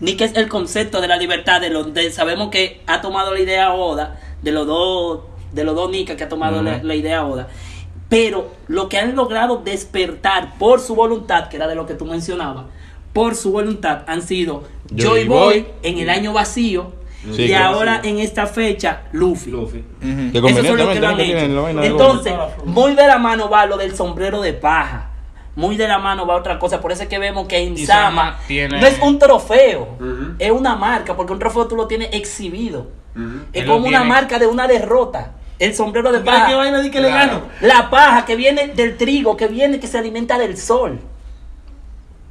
Nika es el concepto de la libertad, de lo de, sabemos que ha tomado la idea Oda, de los dos, de los dos Nika que ha tomado la, la idea Oda. Pero lo que han logrado despertar por su voluntad, que era de lo que tú mencionabas, por su voluntad han sido Joy Boy Boy. en el año vacío Sí, y ahora en esta fecha Luffy. Luffy. Que Eso es lo que lo han hecho. de Entonces, muy de la mano va lo del sombrero de paja. Muy de la mano va otra cosa. Por eso es que vemos que en Y Sama Sama tiene- no es un trofeo, es una marca, porque un trofeo tú lo tienes exhibido. Es Él como una marca de una derrota. El sombrero de ¿Tú crees paja. que vaina di que le gano? La paja que viene del trigo, que viene, que se alimenta del sol.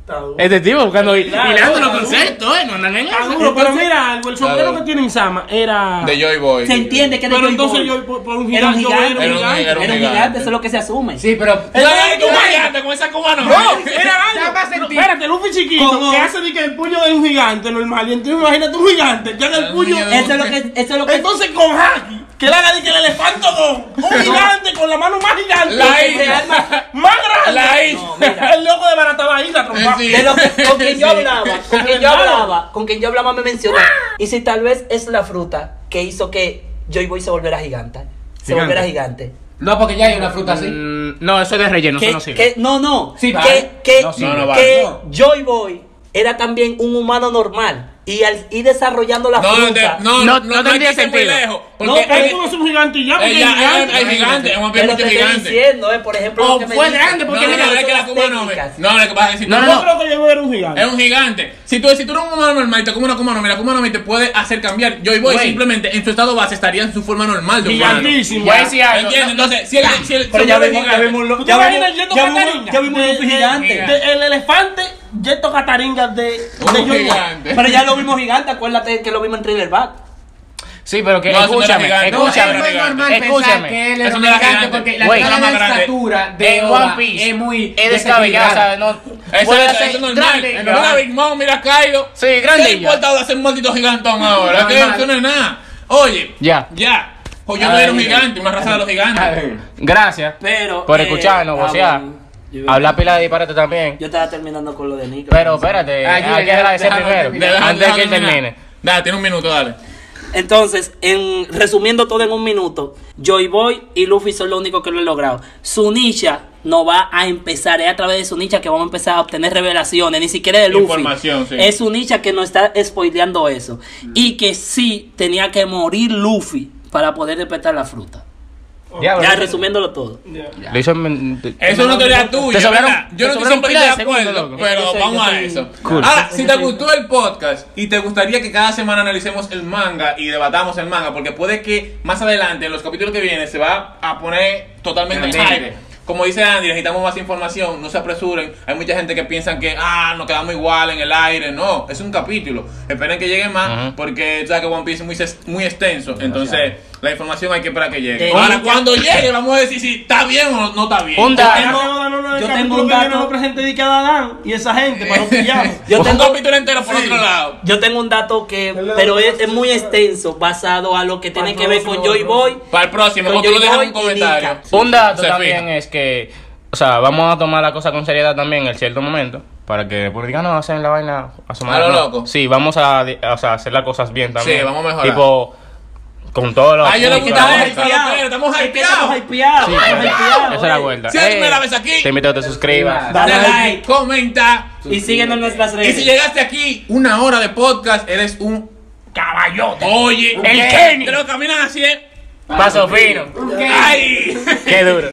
Está duro. Este tipo buscando y Claro, hilando los conceptos, ¿eh? No andan en eso. duro, pero mira algo, el sombrero que tiene Insama era... De Joy Boy. Se entiende que de Pero Joy entonces Boy yo por, por un era un gigante, gigante. era un un- gigante. era un Era un gigante. gigante, eso es lo que se asume. Sí, pero. ¿Tú sabes que tú vayas con esa cubana? No, era algo. Espérate, Luffy chiquito que hace de que el puño de un gigante normal. Y entonces imagínate un gigante que haga el puño. niño de- Eso es lo que, eso es lo que Entonces con Haki, que le haga de que el elefantodón, un gigante con la mano más gigante. La isla. más grande. La isla. No, mira. El loco de Barataba Isla, trompa. Sí. de lo que con quien yo hablaba, con quien yo hablaba, con quien yo hablaba me mencionó. Y si tal vez es la fruta que hizo que Joy Boy se volviera gigante. Se Gigante. volviera gigante. No, porque ya hay una fruta así. Mm, No, eso es de relleno, que, eso no sirve. que- no, no. Sí, que, vale. que, No, sí, no, no que. Joy Boy era también un humano normal. Y al ir desarrollando la No, fruta. de- no, no, No- no, no tendría muy. No, pero tú no es un gigante y ya, porque ella- es gigante. es- es gigante, es un pero estoy gigante. diciendo, eh, por ejemplo, Oh, lo que me fue dice. grande, porque no, mira, no, es que la las Kuma no. No, lo que No, tú- no, Yo creo que yo era un gigante. Es un gigante. Si tú, si tú eres un humano normal y te comes una Kuma no Mi, la Kuma no te puede hacer cambiar. Yo y voy simplemente en su estado base estaría en su forma normal de humano. Gigantísimo. Voy a decir algo. ¿Entiendes? Entonces, si el, si el, Pero ya vimos, ya vimos, lo- ¿Tú te ya imaginas vimos, ya un gigante. el elefante Yeto Cataringa de, de Un Joy Boy. gigante. Pero ya lo vimos gigante, acuérdate que lo vimos en Thriller Back. Sí, pero que No, eso no escúchame. No, es escúchame. normal Escúchame. que él Eso un gigante gigante. porque la más grande. estatura de en Oda One Piece es muy es descabellado, o sea, no Eso es, eso es normal. grande, En Mira Big Mom, mira Kaido. Sí, ¿Qué grande ya. importa de hacer un maldito gigantón ahora? Que eso no es nada. Oye, Ya. ya. Pues yo no era un gigante, una raza de los gigantes. Gracias Pero. por eh, escucharnos, ah, vocear. Hablar pila de disparate también. Yo estaba terminando con lo de Nico. Pero espérate, Ah, hay que agradecer primero. Antes que él termine. Dale, tiene un minuto, dale. Entonces, en, resumiendo todo en un minuto, Joy Boy y Luffy son los únicos que lo han logrado. Sunisha no va a empezar, es a través de Sunisha que vamos a empezar a obtener revelaciones, ni siquiera de Luffy. Información, sí. Es Sunisha que nos está spoileando eso. Y que sí tenía que morir Luffy para poder despertar la fruta. Ya, resumiéndolo todo. Lo hizo en- Eso es una teoría tuya. Te sobraron- ¿verdad? Yo te no estoy sobraron siempre pila de de segundos, acuerdo, loco. pero Yo soy- vamos yo a soy- eso. Cool. Ahora, si te gustó el podcast y te gustaría que cada semana analicemos el manga y debatamos el manga, porque puede que más adelante, en los capítulos que vienen, se va a poner totalmente en Caliente. hype. Como dice Andy, necesitamos más información, no se apresuren. Hay mucha gente que piensa que, ah, nos quedamos igual en el aire. No, es un capítulo. Esperen que llegue más, porque tú sabes que One Piece es muy, ses- muy extenso. Entonces, la información hay que esperar que llegue. Ahora, cuando llegue, vamos a decir si está bien o no está bien. Un dato. no Yo tengo un dato. lo presente de cada Dan y esa gente para no pillarnos. Yo un tengo, capítulo entero por otro lado. yo tengo un dato que, pero es, muy extenso, basado a lo que tiene que ver con Joy Boy. Para el próximo, Con o tú lo dejas en un comentario. Un dato también fija. es que, o sea, vamos a tomar la cosa con seriedad también en cierto momento. Para que no, hacen la vaina a su A manera. lo No. loco. Sí, vamos a, di- o sea, hacer las cosas bien también. Sí, vamos a mejorar. Tipo, con todo lo A ellos les puntos, gusta la eso, vuelta. a los que estamos Es hypeados. Estamos hypeados. Sí, estamos esa es la vuelta. Si la primera vez aquí. Te invito a que te suscribas. Dale like. comenta. Y síguenos en nuestras Y redes. si llegaste aquí una hora de podcast, eres un caballote. Oye, El. Kenny. Te lo caminan así, ¿eh? Paso fino. ¡Ay! Qué duro.